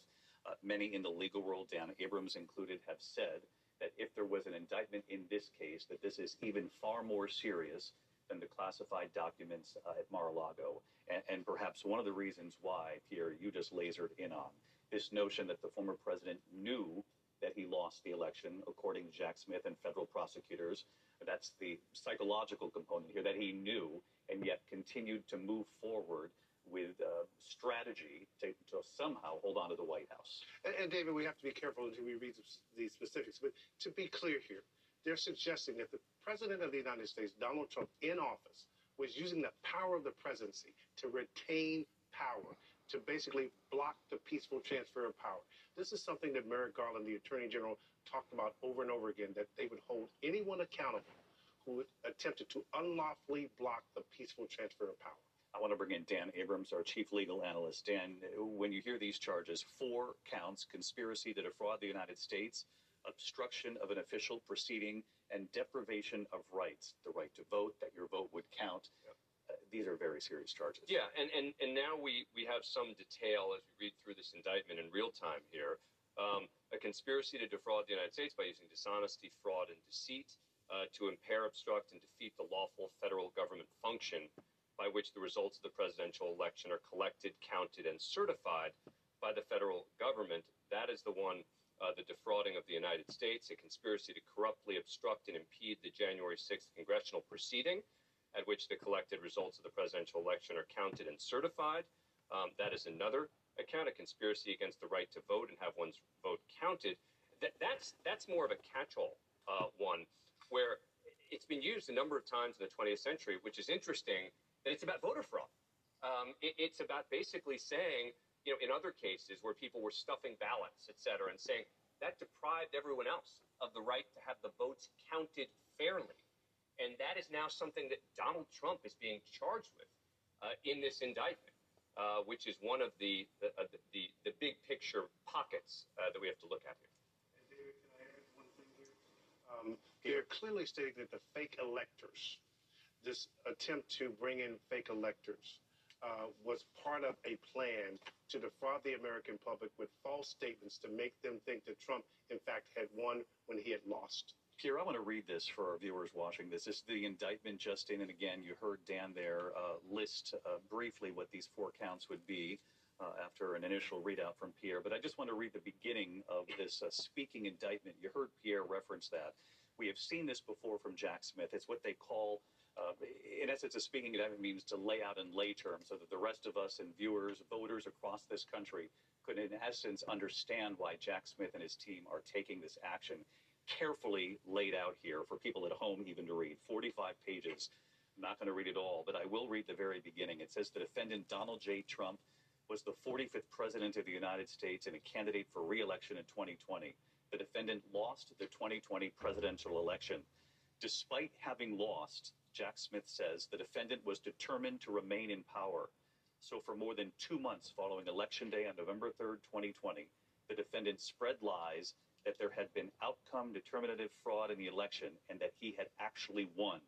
Uh, many in the legal world, Dan Abrams included, have said that if there was an indictment in this case, that this is even far more serious than the classified documents uh, at Mar-a-Lago. And, and perhaps one of the reasons why, Pierre, you just lasered in on this notion that the former president knew that he lost the election, according to Jack Smith and federal prosecutors. That's the psychological component here, that he knew and yet continued to move forward with uh, strategy to, to, somehow hold on to the White House. And, and, David, we have to be careful until we read the specifics. But to be clear here, they're suggesting that the President of the United States, Donald Trump, in office, was using the power of the presidency to retain power, to basically block the peaceful transfer of power. This is something that Merrick Garland, the Attorney General, talked about over and over again that they would hold anyone accountable who attempted to unlawfully block the peaceful transfer of power. I want to bring in Dan Abrams, our chief legal analyst. Dan, when you hear these charges, four counts conspiracy to defraud the United States, obstruction of an official proceeding, and deprivation of rights the right to vote, that your vote would count. Yep. Uh, these are very serious charges. Yeah, and, and, and now we, we have some detail as we read through this indictment in real time here. Um, a conspiracy to defraud the United States by using dishonesty, fraud, and deceit uh, to impair, obstruct, and defeat the lawful federal government function by which the results of the presidential election are collected, counted, and certified by the federal government. That is the one, uh, the defrauding of the United States, a conspiracy to corruptly obstruct and impede the January 6th congressional proceeding at which the collected results of the presidential election are counted and certified. Um, that is another account, a conspiracy against the right to vote and have one's vote counted. That, that's, that's more of a catch-all uh, one where it's been used a number of times in the 20th century, which is interesting that it's about voter fraud. Um, it, it's about basically saying, you know, in other cases where people were stuffing ballots, et cetera, and saying that deprived everyone else of the right to have the votes counted fairly. And that is now something that Donald Trump is being charged with uh, in this indictment, uh, which is one of the the, uh, the, the big picture pockets uh, that we have to look at here. David, can I add one thing here? Um, they're clearly stating that the fake electors this attempt to bring in fake electors uh, was part of a plan to defraud the American public with false statements to make them think that Trump, in fact, had won when he had lost. Pierre, I want to read this for our viewers watching this. This is the indictment just in, and again, you heard Dan there uh, list uh, briefly what these four counts would be. Uh, after an initial readout from Pierre, but I just want to read the beginning of this uh, speaking indictment. You heard Pierre reference that. We have seen this before from Jack Smith. It's what they call uh, in essence, a speaking indictment means to lay out in lay terms so that the rest of us and viewers, voters across this country could, in essence, understand why Jack Smith and his team are taking this action. Carefully laid out here for people at home, even to read 45 pages. I'm not going to read it all, but I will read the very beginning. It says the defendant, Donald J. Trump, was the 45th president of the United States and a candidate for reelection in 2020. The defendant lost the 2020 presidential election. Despite having lost, Jack Smith says the defendant was determined to remain in power. So, for more than two months following Election Day on November 3rd, 2020, the defendant spread lies that there had been outcome determinative fraud in the election and that he had actually won.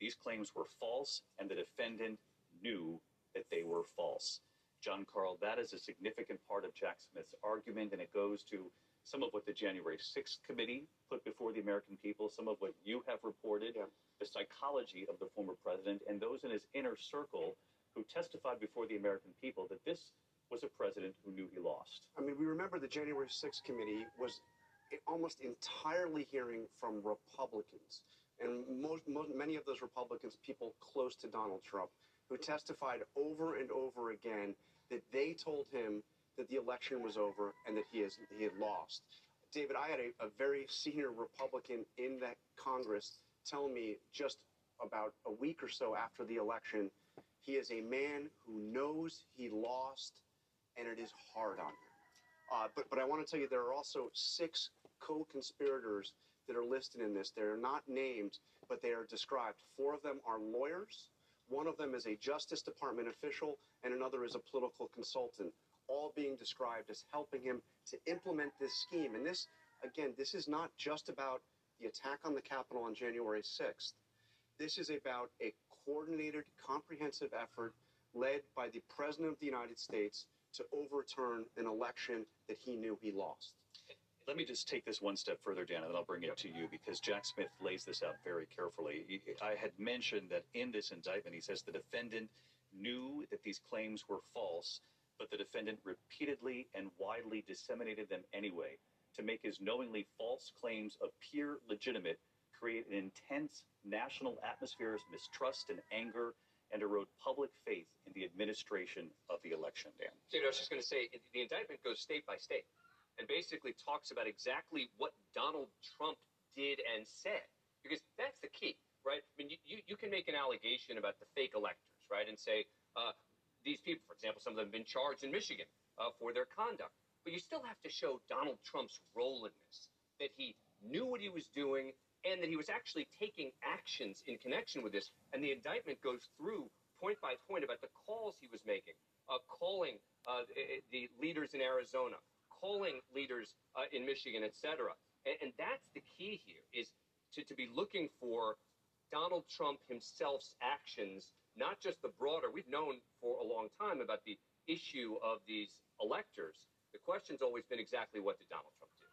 These claims were false, and the defendant knew that they were false. John Karl, that is a significant part of Jack Smith's argument, and it goes to some of what the January 6th committee put before the American people, some of what you have reported, yeah. The psychology of the former president, and those in his inner circle who testified before the American people that this was a president who knew he lost. I mean, we remember the January 6th committee was almost entirely hearing from Republicans. And most, most, many of those Republicans, people close to Donald Trump, who testified over and over again that they told him that the election was over and that he has he had lost. David, I had a, a very senior Republican in that Congress tell me just about a week or so after the election, he is a man who knows he lost, and it is hard on him. Uh, but but I want to tell you there are also six co-conspirators that are listed in this. They are not named, but they are described. Four of them are lawyers. One of them is a Justice Department official, and another is a political consultant all being described as helping him to implement this scheme. And this, again, this is not just about the attack on the Capitol on January 6th. This is about a coordinated, comprehensive effort led by the President of the United States to overturn an election that he knew he lost. Let me just take this one step further, Dan, and then I'll bring it to you because Jack Smith lays this out very carefully. I had mentioned that in this indictment, he says the defendant knew that these claims were false, but the defendant repeatedly and widely disseminated them anyway to make his knowingly false claims appear legitimate, create an intense national atmosphere of mistrust and anger, and erode public faith in the administration of the election, Dan. David, I was just going to say the indictment goes state by state and basically talks about exactly what Donald Trump did and said. Because that's the key, right? I mean, you, you, you can make an allegation about the fake electors, right? And say, uh, these people, for example, some of them have been charged in Michigan uh, for their conduct. But you still have to show Donald Trump's role in this, that he knew what he was doing and that he was actually taking actions in connection with this. And the indictment goes through point by point about the calls he was making, uh, calling uh, the leaders in Arizona, calling leaders uh, in Michigan, et cetera. And, and that's the key here is to, to be looking for Donald Trump himself's actions, not just the broader. We've known for a long time about the issue of these electors. The question's always been exactly what did Donald Trump do?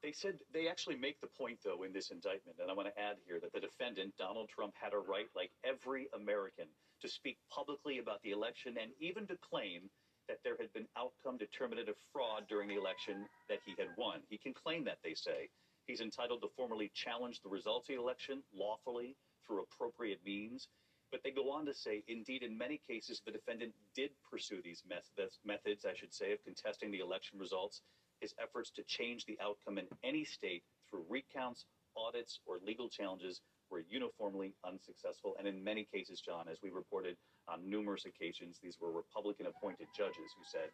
They said they actually make the point, though, in this indictment, and I want to add here that the defendant, Donald Trump, had a right, like every American, to speak publicly about the election and even to claim that there had been outcome determinative fraud during the election that he had won. He can claim that, they say. He's entitled to formally challenge the results of the election lawfully through appropriate means. But they go on to say, indeed, in many cases, the defendant did pursue these methods, methods, I should say, of contesting the election results. His efforts to change the outcome in any state through recounts, audits, or legal challenges were uniformly unsuccessful. And in many cases, John, as we reported on numerous occasions, these were Republican appointed judges who said,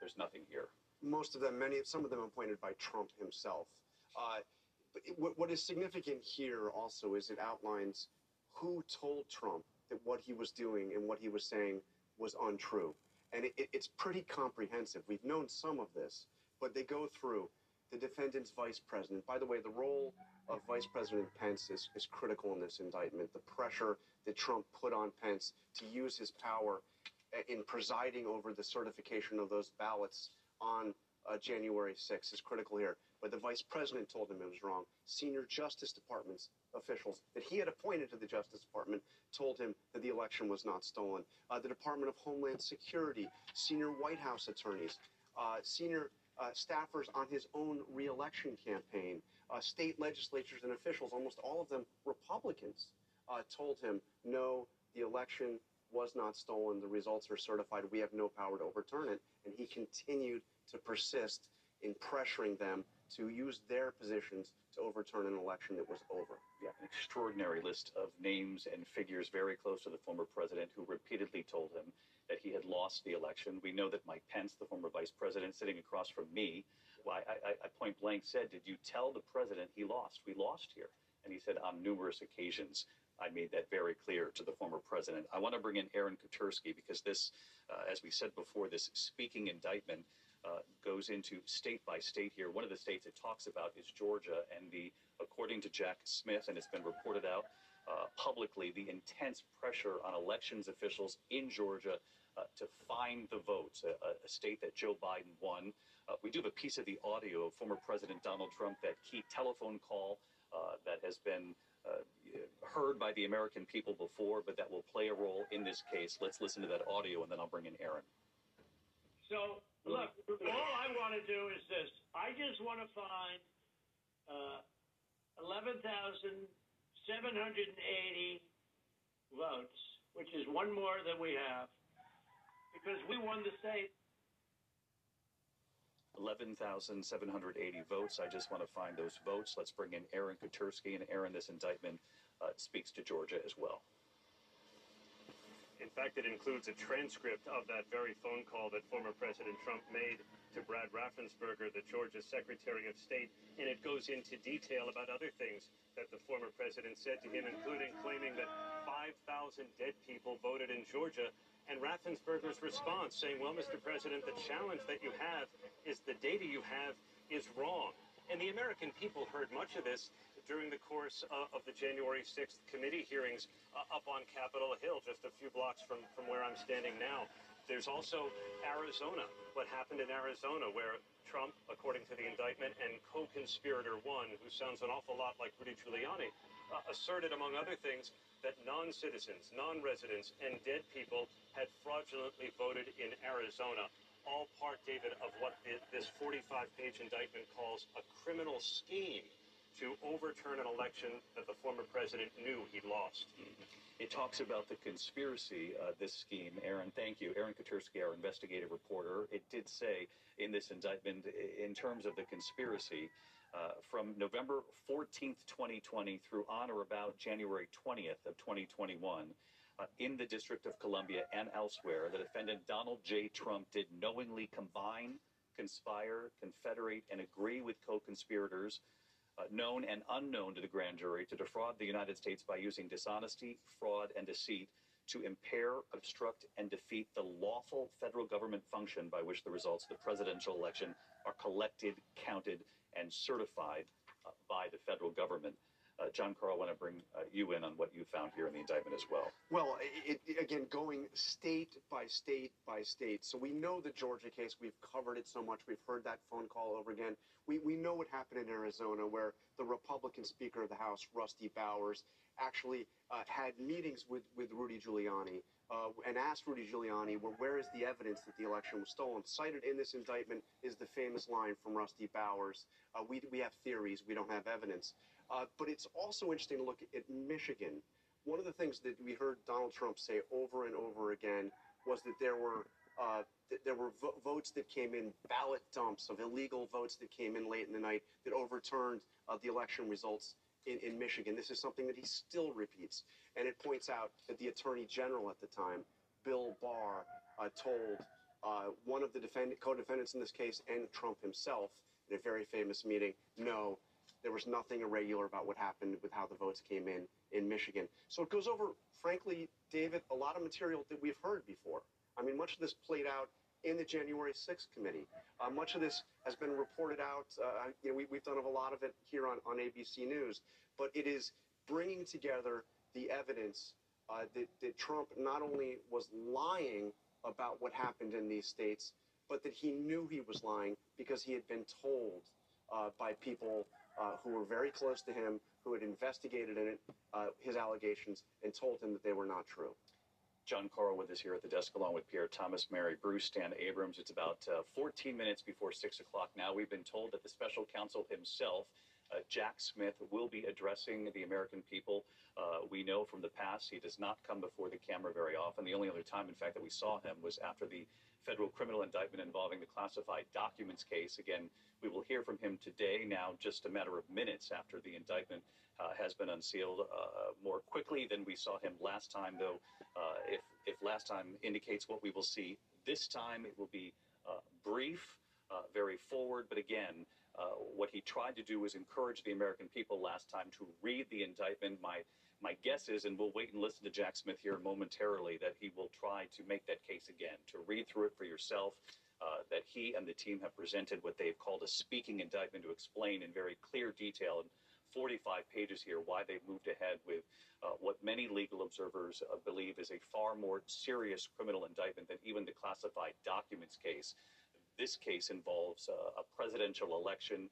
there's nothing here. most of them, many, some of them appointed by Trump himself. Uh, but what, what is significant here also is it outlines who told Trump that what he was doing and what he was saying was untrue. And it, it- it's pretty comprehensive. We've known some of this, but they go through the defendant's vice president. By the way, the role of Vice President Pence is, is critical in this indictment. The pressure that Trump put on Pence to use his power in presiding over the certification of those ballots on uh, January 6th is critical here. But the vice president told him it was wrong. Senior Justice Department's officials that he had appointed to the Justice Department told him that the election was not stolen. Uh, the Department of Homeland Security, senior White House attorneys, uh, senior uh, staffers on his own reelection campaign, uh, state legislatures and officials, almost all of them Republicans, uh, told him, no, the election was not stolen. The results are certified. We have no power to overturn it. And he continued to persist in pressuring them to use their positions to overturn an election that was over. Yeah, an extraordinary list of names and figures very close to the former president who repeatedly told him that he had lost the election. We know that Mike Pence, the former vice president, sitting across from me, I, I, I point blank said, Did you tell the president he lost? We lost here. And he said, On numerous occasions, I made that very clear to the former president. I want to bring in Aaron Katersky because this, uh, as we said before, this speaking indictment uh, goes into state by state here. One of the states it talks about is Georgia, and the according to Jack Smith, and it's been reported out uh, publicly, the intense pressure on elections officials in Georgia uh, to find the votes, a, a- state that Joe Biden won. Uh, we do have a piece of the audio of former President Donald Trump, that key telephone call uh, that has been uh, heard by the American people before, but that will play a role in this case. Let's listen to that audio, and then I'll bring in Aaron. So, look, all I want to do is this. I just want to find uh, 11,780 votes, which is one more than we have, because we won the state. 11,780 votes. I just want to find those votes. Let's bring in Aaron Katersky. And Aaron, this indictment uh, speaks to Georgia as well. In fact, it includes a transcript of that very phone call that former President Trump made to Brad Raffensperger, the Georgia Secretary of State, and it goes into detail about other things that the former president said to him, including claiming that 5,000 dead people voted in Georgia. And Raffensperger's response saying, Well, Mr. President, the challenge that you have is the data you have is wrong. And the American people heard much of this during the course uh, of the January 6th committee hearings uh, up on Capitol Hill, just a few blocks from, from where I'm standing now. There's also Arizona. What happened in Arizona, where Trump, according to the indictment, and co conspirator one, who sounds an awful lot like Rudy Giuliani, uh, asserted, among other things, that non citizens, non residents, and dead people had fraudulently voted in Arizona. All part, David, of what this 45 page indictment calls a criminal scheme to overturn an election that the former president knew he lost. It talks about the conspiracy, uh, this scheme. Aaron, thank you. Aaron Katersky, our investigative reporter, it did say in this indictment, in terms of the conspiracy, uh, from November 14th, 2020 through on or about January 20th of 2021, uh, in the District of Columbia and elsewhere, the defendant Donald J. Trump did knowingly combine, conspire, confederate, and agree with co-conspirators uh, known and unknown to the grand jury to defraud the United States by using dishonesty, fraud, and deceit to impair, obstruct, and defeat the lawful federal government function by which the results of the presidential election are collected, counted, and certified uh, by the federal government. Uh, John Karl, I want to bring uh, you in on what you found here in the indictment as well. Well, it, it, again, going state by state by state. So we know the Georgia case. We've covered it so much. We've heard that phone call over again. We, we know what happened in Arizona, where the Republican Speaker of the House, Rusty Bowers, actually uh, had meetings with, with Rudy Giuliani uh, and asked Rudy Giuliani, well, where is the evidence that the election was stolen? Cited in this indictment is the famous line from Rusty Bowers uh, we, we have theories, we don't have evidence. Uh, but it's also interesting to look at Michigan. One of the things that we heard Donald Trump say over and over again was that there were uh, th- there were vo- votes that came in, ballot dumps of illegal votes that came in late in the night that overturned uh, the election results in, in Michigan. This is something that he still repeats. And it points out that the Attorney General at the time, Bill Barr, uh, told uh, one of the defend- co defendants in this case and Trump himself in a very famous meeting no, there was nothing irregular about what happened with how the votes came in in Michigan. So it goes over, frankly, David, a lot of material that we've heard before. I mean, much of this played out in the January 6th committee. Uh, much of this has been reported out. Uh, you know, we, have done a lot of it here on, on ABC News, but it is bringing together the evidence uh, that, that Trump not only was lying about what happened in these states, but that he knew he was lying because he had been told uh, by people uh, who were very close to him, who had investigated in it, uh, his allegations, and told him that they were not true. John Karl with us here at the desk, along with Pierre Thomas, Mary Bruce, Dan Abrams. It's about uh, 14 minutes before 6 o'clock now. We've been told that the special counsel himself, uh, Jack Smith, will be addressing the American people. Uh, we know from the past he does not come before the camera very often. The only other time, in fact, that we saw him was after the federal criminal indictment involving the classified documents case. Again, we will hear from him today, now just a matter of minutes after the indictment uh, has been unsealed, uh, more quickly than we saw him last time, though. Uh, if, if last time indicates what we will see this time, it will be uh, brief, uh, very forward, but again, uh, what he tried to do was encourage the American people last time to read the indictment. My my guess is, and we'll wait and listen to Jack Smith here momentarily, that he will try to make that case again, to read through it for yourself, uh, that he and the team have presented what they've called a speaking indictment to explain in very clear detail in 45 pages here why they've moved ahead with uh, what many legal observers uh, believe is a far more serious criminal indictment than even the classified documents case. This case involves uh, a presidential election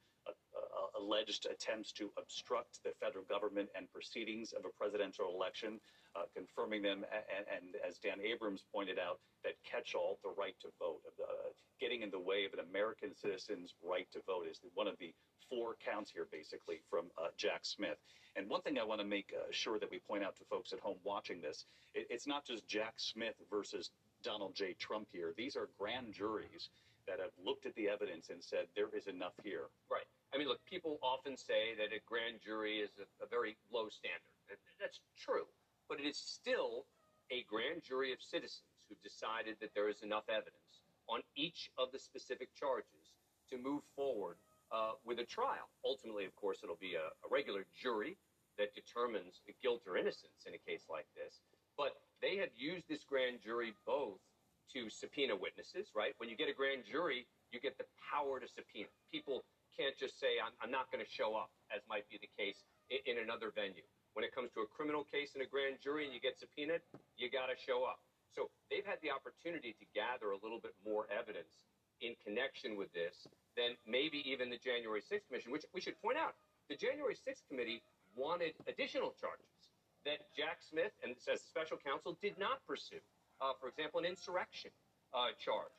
uh, alleged attempts to obstruct the federal government and proceedings of a presidential election, uh, confirming them, and, and, as Dan Abrams pointed out, that catch-all, the right to vote, uh, getting in the way of an American citizen's right to vote is one of the four counts here, basically, from uh, Jack Smith. And one thing I want to make uh, sure that we point out to folks at home watching this, it, it's not just Jack Smith versus Donald J. Trump here. These are grand juries that have looked at the evidence and said there is enough here. Right. I mean, look, people often say that a grand jury is a, a very low standard. That's true. But it is still a grand jury of citizens who decided that there is enough evidence on each of the specific charges to move forward uh, with a trial. Ultimately, of course, it'll be a, a regular jury that determines guilt or innocence in a case like this. But they have used this grand jury both to subpoena witnesses, right? When you get a grand jury, you get the power to subpoena. People can't just say, I'm, I'm not going to show up, as might be the case in, in another venue. When it comes to a criminal case in a grand jury and you get subpoenaed, you got to show up. So they've had the opportunity to gather a little bit more evidence in connection with this than maybe even the January 6th Commission, which we should point out. The January 6th Committee wanted additional charges that Jack Smith and as special counsel did not pursue. Uh, for example, an insurrection uh, charge.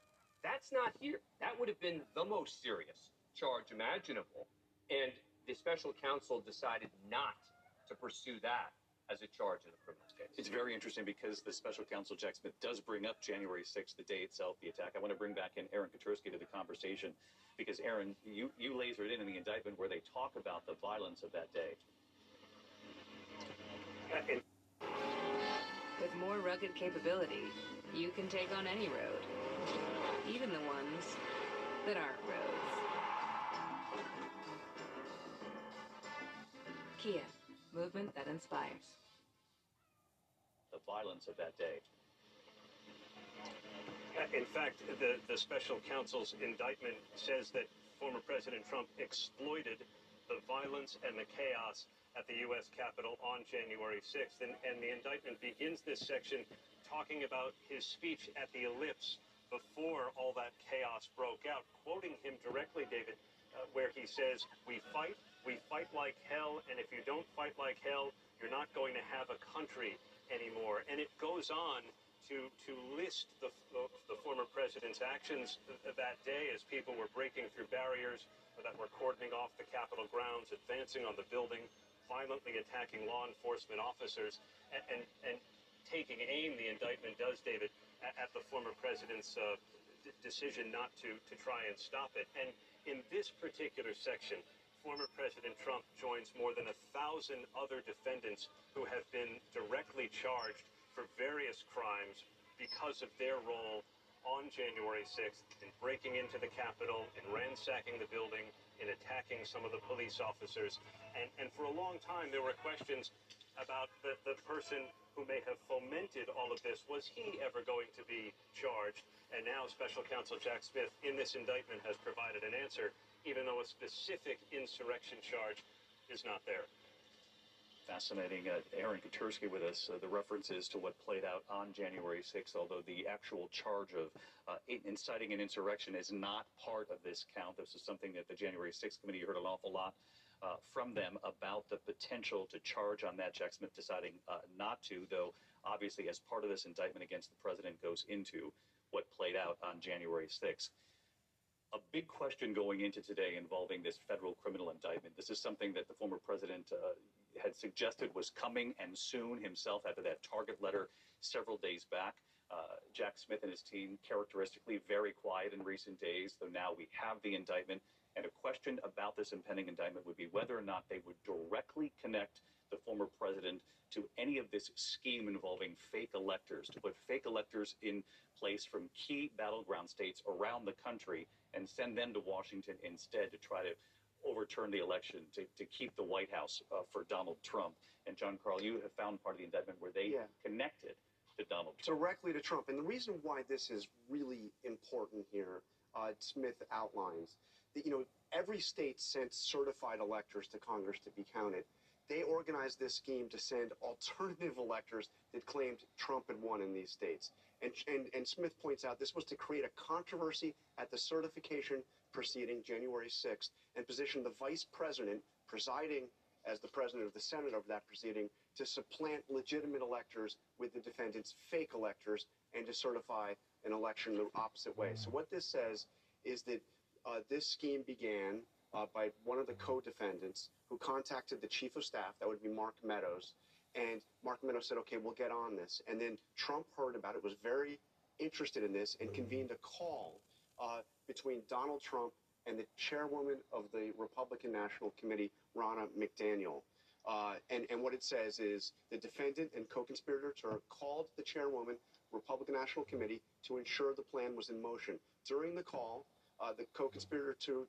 That's not here. That would have been the most serious charge imaginable. And the special counsel decided not to pursue that as a charge in the criminal case. It's very interesting because the special counsel Jack Smith does bring up January 6th, the day itself, the attack. I want to bring back in Aaron Katersky to the conversation because Aaron, you you lasered in in the indictment where they talk about the violence of that day. With more rugged capability, you can take on any road, even the ones that aren't roads. Kia, movement that inspires. The violence of that day. Uh, In fact, the, the special counsel's indictment says that former President Trump exploited the violence and the chaos at the U.S. Capitol on January 6th. And, and the indictment begins this section talking about his speech at the ellipse before all that chaos broke out, quoting him directly, David, uh, where he says, We fight, we fight like hell, and if you don't fight like hell, you're not going to have a country anymore. And it goes on to, to list the, the, former president's actions th- that day as people were breaking through barriers that were cordoning off the Capitol grounds, advancing on the building, violently attacking law enforcement officers, and, and, and taking aim, the indictment does, David, at, at the former president's uh, d- decision not to, to try and stop it. And in this particular section, former President Trump joins more than a thousand other defendants who have been directly charged for various crimes because of their role on January 6th in breaking into the Capitol, in ransacking the building, in attacking some of the police officers. And, and for a long time, there were questions about the, the person who may have fomented all of this. Was he ever going to be charged? And now Special Counsel Jack Smith, in this indictment, has provided an answer, even though a specific insurrection charge is not there. Fascinating. Uh, Aaron Katersky with us. Uh, the references to what played out on January 6th, although the actual charge of uh, inciting an insurrection is not part of this count. This is something that the January 6th committee heard an awful lot uh, from them about the potential to charge on that. Jack Smith deciding uh, not to, though obviously as part of this indictment against the president goes into what played out on January 6th a big question going into today involving this federal criminal indictment. This is something that the former president uh, had suggested was coming and soon himself after that target letter several days back. Uh, Jack Smith and his team, characteristically very quiet in recent days, though now we have the indictment. And a question about this impending indictment would be whether or not they would directly connect the former president to any of this scheme involving fake electors, to put fake electors in place from key battleground states around the country and send them to Washington instead to try to overturn the election, to, to keep the White House uh, for Donald Trump. And John Karl, you have found part of the indictment where they connected to Donald Trump. directly to Trump. And the reason why this is really important here, uh, Smith outlines that you know every state sent certified electors to Congress to be counted. They organized this scheme to send alternative electors that claimed Trump had won in these states. And, and, and Smith points out this was to create a controversy at the certification proceeding January 6th and position the vice president presiding as the president of the Senate over that proceeding to supplant legitimate electors with the defendant's fake electors and to certify an election the opposite way. So what this says is that uh, this scheme began uh, by one of the co-defendants who contacted the chief of staff, that would be Mark Meadows, and Mark Meadows said, okay, we'll get on this. And then Trump heard about it, was very interested in this, and convened a call uh, between Donald Trump and the chairwoman of the Republican National Committee, Ronna McDaniel. Uh, and, and what it says is the defendant and co-conspirator Turk called the chairwoman, Republican National Committee, to ensure the plan was in motion. During the call, uh, the co-conspirator two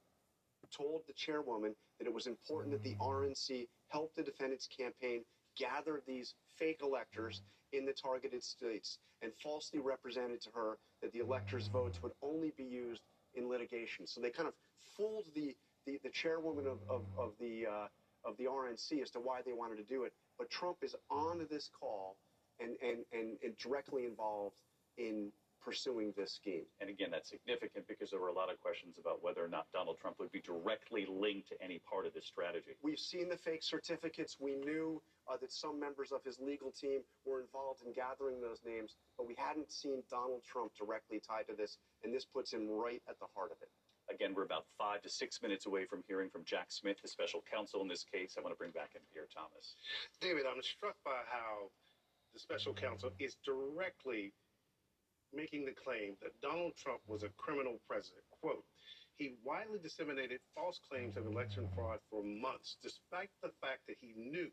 told the chairwoman that it was important that the RNC help the defendant's campaign gather these fake electors in the targeted states and falsely represented to her that the electors' votes would only be used in litigation. So they kind of fooled the, the, the chairwoman of, of, of the uh, of the RNC as to why they wanted to do it. But Trump is on this call and, and, and, and directly involved in pursuing this scheme. And again, that's significant because there were a lot of questions about whether or not Donald Trump would be directly linked to any part of this strategy. We've seen the fake certificates. We knew uh, that some members of his legal team were involved in gathering those names, but we hadn't seen Donald Trump directly tied to this, and this puts him right at the heart of it. Again, we're about five to six minutes away from hearing from Jack Smith, the special counsel in this case. I want to bring back in Pierre, Thomas. David, I'm struck by how the special counsel is directly making the claim that Donald Trump was a criminal president. Quote, he widely disseminated false claims of election fraud for months, despite the fact that he knew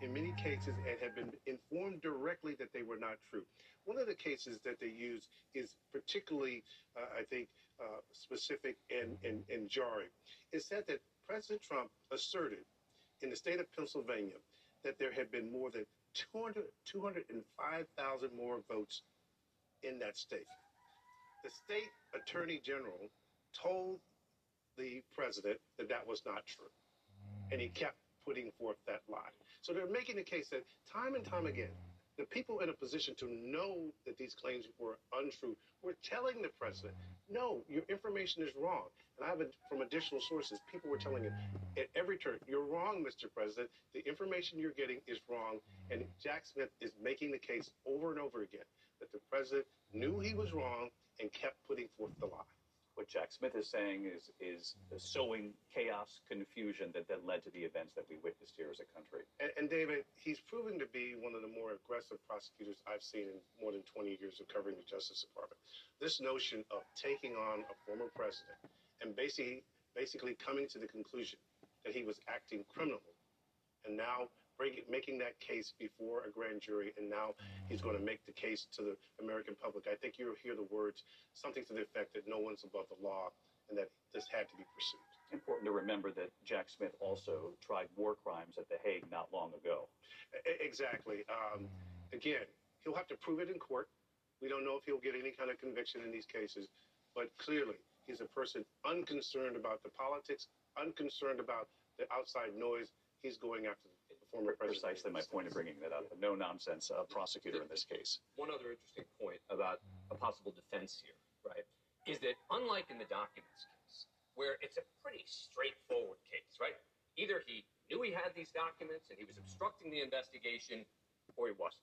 in many cases and had been informed directly that they were not true. One of the cases that they use is particularly, uh, I think, uh, specific and, and, and jarring. It said that President Trump asserted in the state of Pennsylvania that there had been more than 200, 205,000 more votes in that state. The state attorney general told the president that that was not true, and he kept putting forth that lie. So they're making the case that time and time again, the people in a position to know that these claims were untrue were telling the president, no, your information is wrong. And I have it from additional sources. People were telling him at every turn, you're wrong, Mr. President. The information you're getting is wrong. And Jack Smith is making the case over and over again that the president knew he was wrong and kept putting forth the lie. What Jack Smith is saying is is sowing chaos, confusion that then led to the events that we witnessed here as a country. And, and David, he's proven to be one of the more aggressive prosecutors I've seen in more than 20 years of covering the Justice Department. This notion of taking on a former president and basically basically coming to the conclusion that he was acting criminally, and now making that case before a grand jury, and now he's going to make the case to the American public. I think you'll hear the words something to the effect that no one's above the law and that this had to be pursued. Important to remember that Jack Smith also tried war crimes at The Hague not long ago. Exactly. Um, again, he'll have to prove it in court. We don't know if he'll get any kind of conviction in these cases, but clearly he's a person unconcerned about the politics, unconcerned about the outside noise. He's going after the former. Precisely my point of bringing that up. No nonsense uh, prosecutor in this case. One other interesting point about a possible defense here, right, is that unlike in the documents case, where it's a pretty straightforward case, right? Either he knew he had these documents and he was obstructing the investigation, or he wasn't.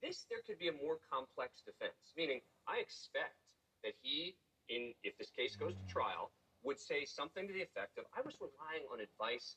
This, there could be a more complex defense, meaning I expect that he, in if this case goes to trial, would say something to the effect of, I was relying on advice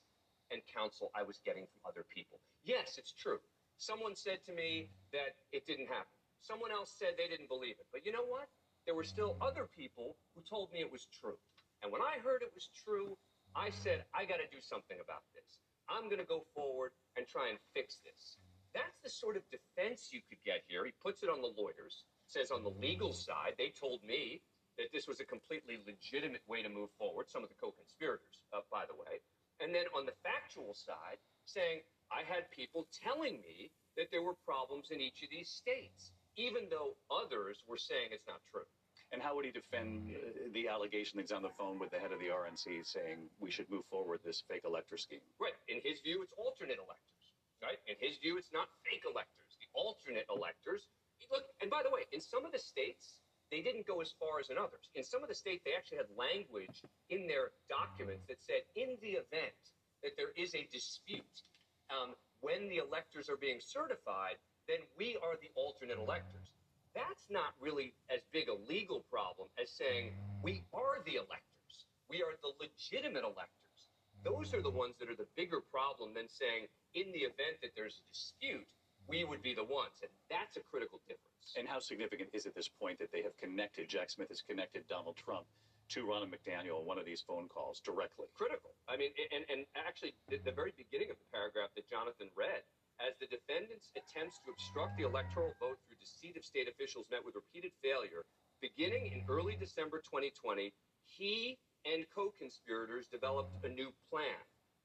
and counsel I was getting from other people. Yes, it's true. Someone said to me that it didn't happen. Someone else said they didn't believe it. But you know what? There were still other people who told me it was true. And when I heard it was true, I said, I got to do something about this. I'm going to go forward and try and fix this. That's the sort of defense you could get here. He puts it on the lawyers, says on the legal side, they told me that this was a completely legitimate way to move forward, some of the co conspirators, uh, by the way. And then on the factual side, saying, I had people telling me that there were problems in each of these states, even though others were saying it's not true. And how would he defend the allegation that he's on the phone with the head of the RNC saying we should move forward this fake elector scheme? Right. In his view, it's alternate electors. Right. In his view, it's not fake electors. The alternate electors. Look, and by the way, in some of the states, they didn't go as far as in others. In some of the states, they actually had language in their documents that said, in the event that there is a dispute um, when the electors are being certified, then we are the alternate electors. That's not really as big a legal problem as saying we are the electors. We are the legitimate electors. Those are the ones that are the bigger problem than saying, in the event that there's a dispute, we would be the ones. And that's a critical difference. And how significant is at this point that they have connected, Jack Smith has connected Donald Trump to Ronna McDaniel in one of these phone calls directly? Critical. I mean, and, and actually, the, the very beginning of the paragraph that Jonathan read, as the defendant's attempts to obstruct the electoral vote through deceit of state officials met with repeated failure, beginning in early December 2020, he and co conspirators developed a new plan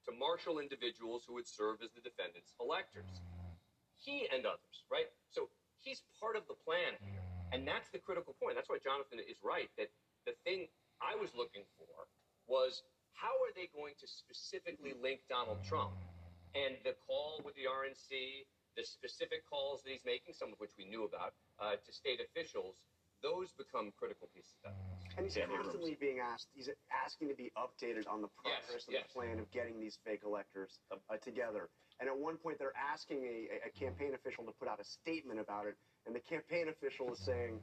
to marshal individuals who would serve as the defendant's electors. He and others, right? So he's part of the plan here. And that's the critical point. That's why Jonathan is right that the thing I was looking for was how are they going to specifically link Donald Trump? And the call with the RNC the specific calls that he's making, some of which we knew about, uh, to state officials, those become critical pieces of evidence. And he's constantly being asked, he's asking to be updated on the progress of yes. the plan of getting these fake electors uh, together. And at one point, they're asking a, a campaign official to put out a statement about it. And the campaign official is saying,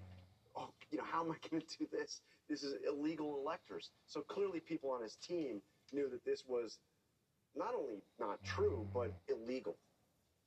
oh, you know, how am I going to do this? This is illegal electors. So clearly, people on his team knew that this was not only not true, but illegal.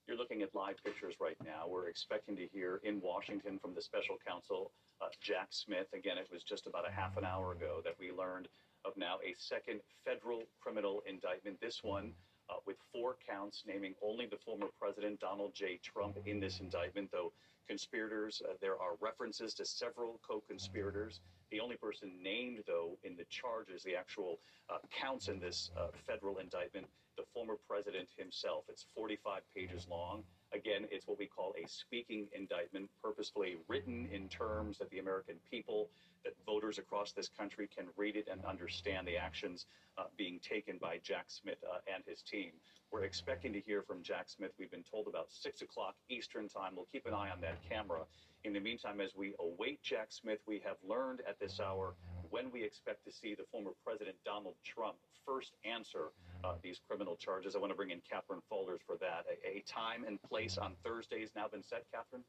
You're looking at live pictures right now. We're expecting to hear in Washington from the special counsel, uh, Jack Smith. Again, it was just about a half an hour ago that we learned of now a second federal criminal indictment. This one uh, with four counts naming only the former president, Donald J. Trump, in this indictment, though conspirators, uh, there are references to several co conspirators. The only person named, though, in the charges, the actual uh, counts in this uh, federal indictment, the former president himself. It's 45 pages long. Again, it's what we call a speaking indictment, purposefully written in terms that the American people, that voters across this country can read it and understand the actions uh, being taken by Jack Smith uh, and his team. We're expecting to hear from Jack Smith. We've been told about 6 o'clock Eastern Time. We'll keep an eye on that camera. In the meantime, as we await Jack Smith, we have learned at this hour when we expect to see the former President Donald Trump first answer uh, these criminal charges. I want to bring in Katherine Faulders for that. A, a time and place on Thursday has now been set, Katherine?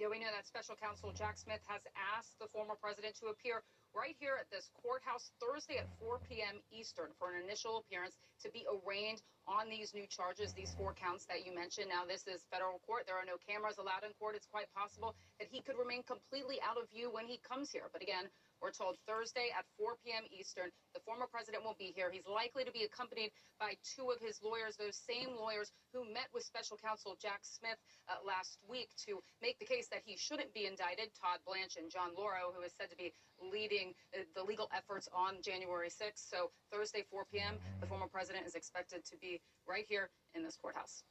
Yeah, we know that special counsel Jack Smith has asked the former president to appear right here at this courthouse Thursday at 4 p.m. Eastern for an initial appearance to be arraigned on these new charges, these four counts that you mentioned. Now, this is federal court. There are no cameras allowed in court. It's quite possible that he could remain completely out of view when he comes here. But again, we're told Thursday at 4 p.m. Eastern, the former president won't be here. He's likely to be accompanied by two of his lawyers, those same lawyers who met with special counsel Jack Smith uh, last week to make the case that he shouldn't be indicted. Todd Blanche and John Lauro, who is said to be leading uh, the legal efforts on January 6th. So Thursday, 4 p.m., the former president is expected to be right here in this courthouse.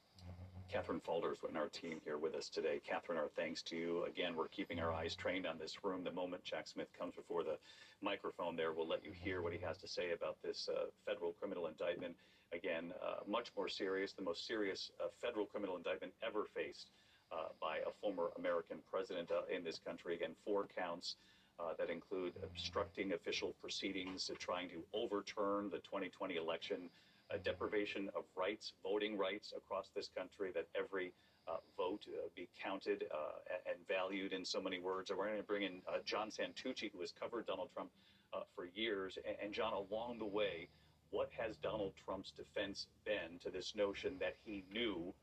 Katherine Faulders and our team here with us today. Katherine, our thanks to you. Again, we're keeping our eyes trained on this room. The moment Jack Smith comes before the microphone there, we'll let you hear what he has to say about this uh, federal criminal indictment. Again, uh, much more serious, the most serious uh, federal criminal indictment ever faced uh, by a former American president uh, in this country. Again, four counts. Uh, that include obstructing official proceedings, trying to overturn the 2020 election, a deprivation of rights, voting rights across this country, that every uh, vote uh, be counted uh, and valued in so many words. And we're going to bring in uh, John Santucci, who has covered Donald Trump uh, for years. And, and, John, along the way, what has Donald Trump's defense been to this notion that he knew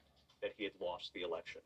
that he had lost the election?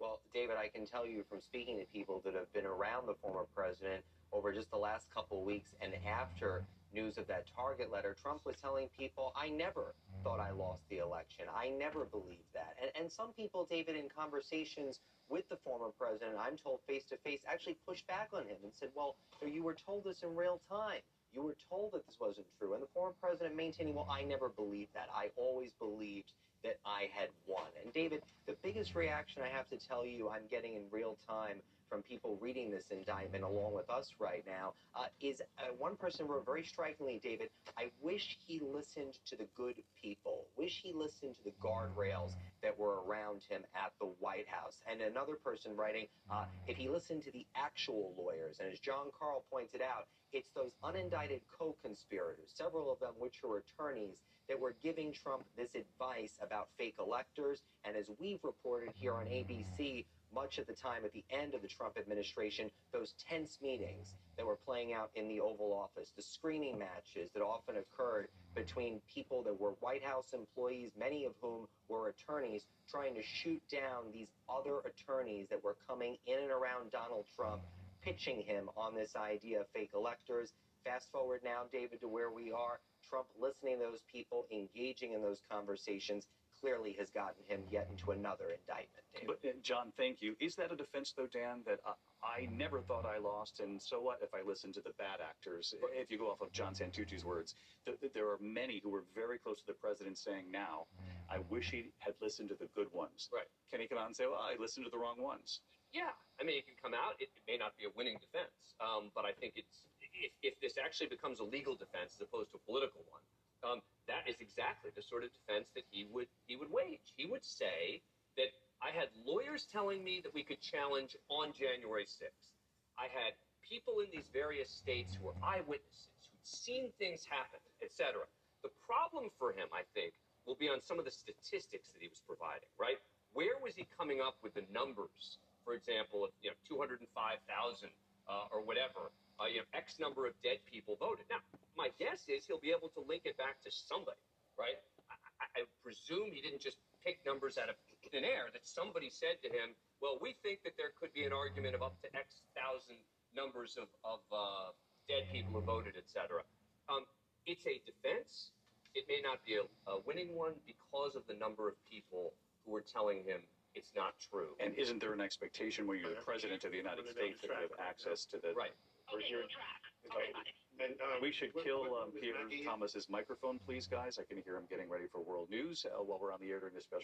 Well, David, I can tell you from speaking to people that have been around the former president over just the last couple weeks and after news of that target letter, Trump was telling people, I never thought I lost the election. I never believed that. And, and some people, David, in conversations with the former president, I'm told face to face, actually pushed back on him and said, Well, you were told this in real time. You were told that this wasn't true. And the former president maintaining, Well, I never believed that. I always believed that I had won. And David, the biggest reaction I have to tell you I'm getting in real time from people reading this indictment along with us right now uh, is uh, one person wrote very strikingly, David, I wish he listened to the good people, wish he listened to the guardrails that were around him at the White House. And another person writing, uh, if he listened to the actual lawyers, and as John Karl pointed out, it's those unindicted co conspirators, several of them which are attorneys, that were giving Trump this advice about fake electors. And as we've reported here on ABC, much of the time at the end of the Trump administration, those tense meetings that were playing out in the Oval Office, the screaming matches that often occurred between people that were White House employees, many of whom were attorneys, trying to shoot down these other attorneys that were coming in and around Donald Trump, pitching him on this idea of fake electors. Fast forward now, David, to where we are. Trump listening to those people, engaging in those conversations, clearly has gotten him yet into another indictment. David. But uh, John, thank you. Is that a defense, though, Dan? That uh, I never thought I lost, and so what if I listen to the bad actors? If you go off of John Santucci's words, th- th- there are many who were very close to the president saying, "Now, I wish he had listened to the good ones." Right? Can he come out and say, "Well, I listened to the wrong ones"? Yeah, I mean, it can come out. It, it may not be a winning defense, um, but I think it's if, if this actually becomes a legal defense as opposed to a political one, um, that is exactly the sort of defense that he would he would wage. He would say that I had lawyers telling me that we could challenge on January 6th. I had people in these various states who were eyewitnesses, who'd seen things happen, etc. The problem for him, I think, will be on some of the statistics that he was providing, right? Where was he coming up with the numbers, for example, of you know 205,000 uh, or whatever, uh, you know X number of dead people voted. Now, my guess is he'll be able to link it back to somebody, right? I, I, I presume he didn't just pick numbers out of thin air. That somebody said to him, "Well, we think that there could be an argument of up to X thousand numbers of, of uh, dead people who voted, etc." Um, it's a defense. It may not be a, a winning one because of the number of people who were telling him it's not true. And isn't there an expectation when you're the president of the United States that you have access to the right? We're here. And, um, we should what- kill what um, Pierre Thomas's microphone, please, guys. I can hear him getting ready for world news uh, while we're on the air during this special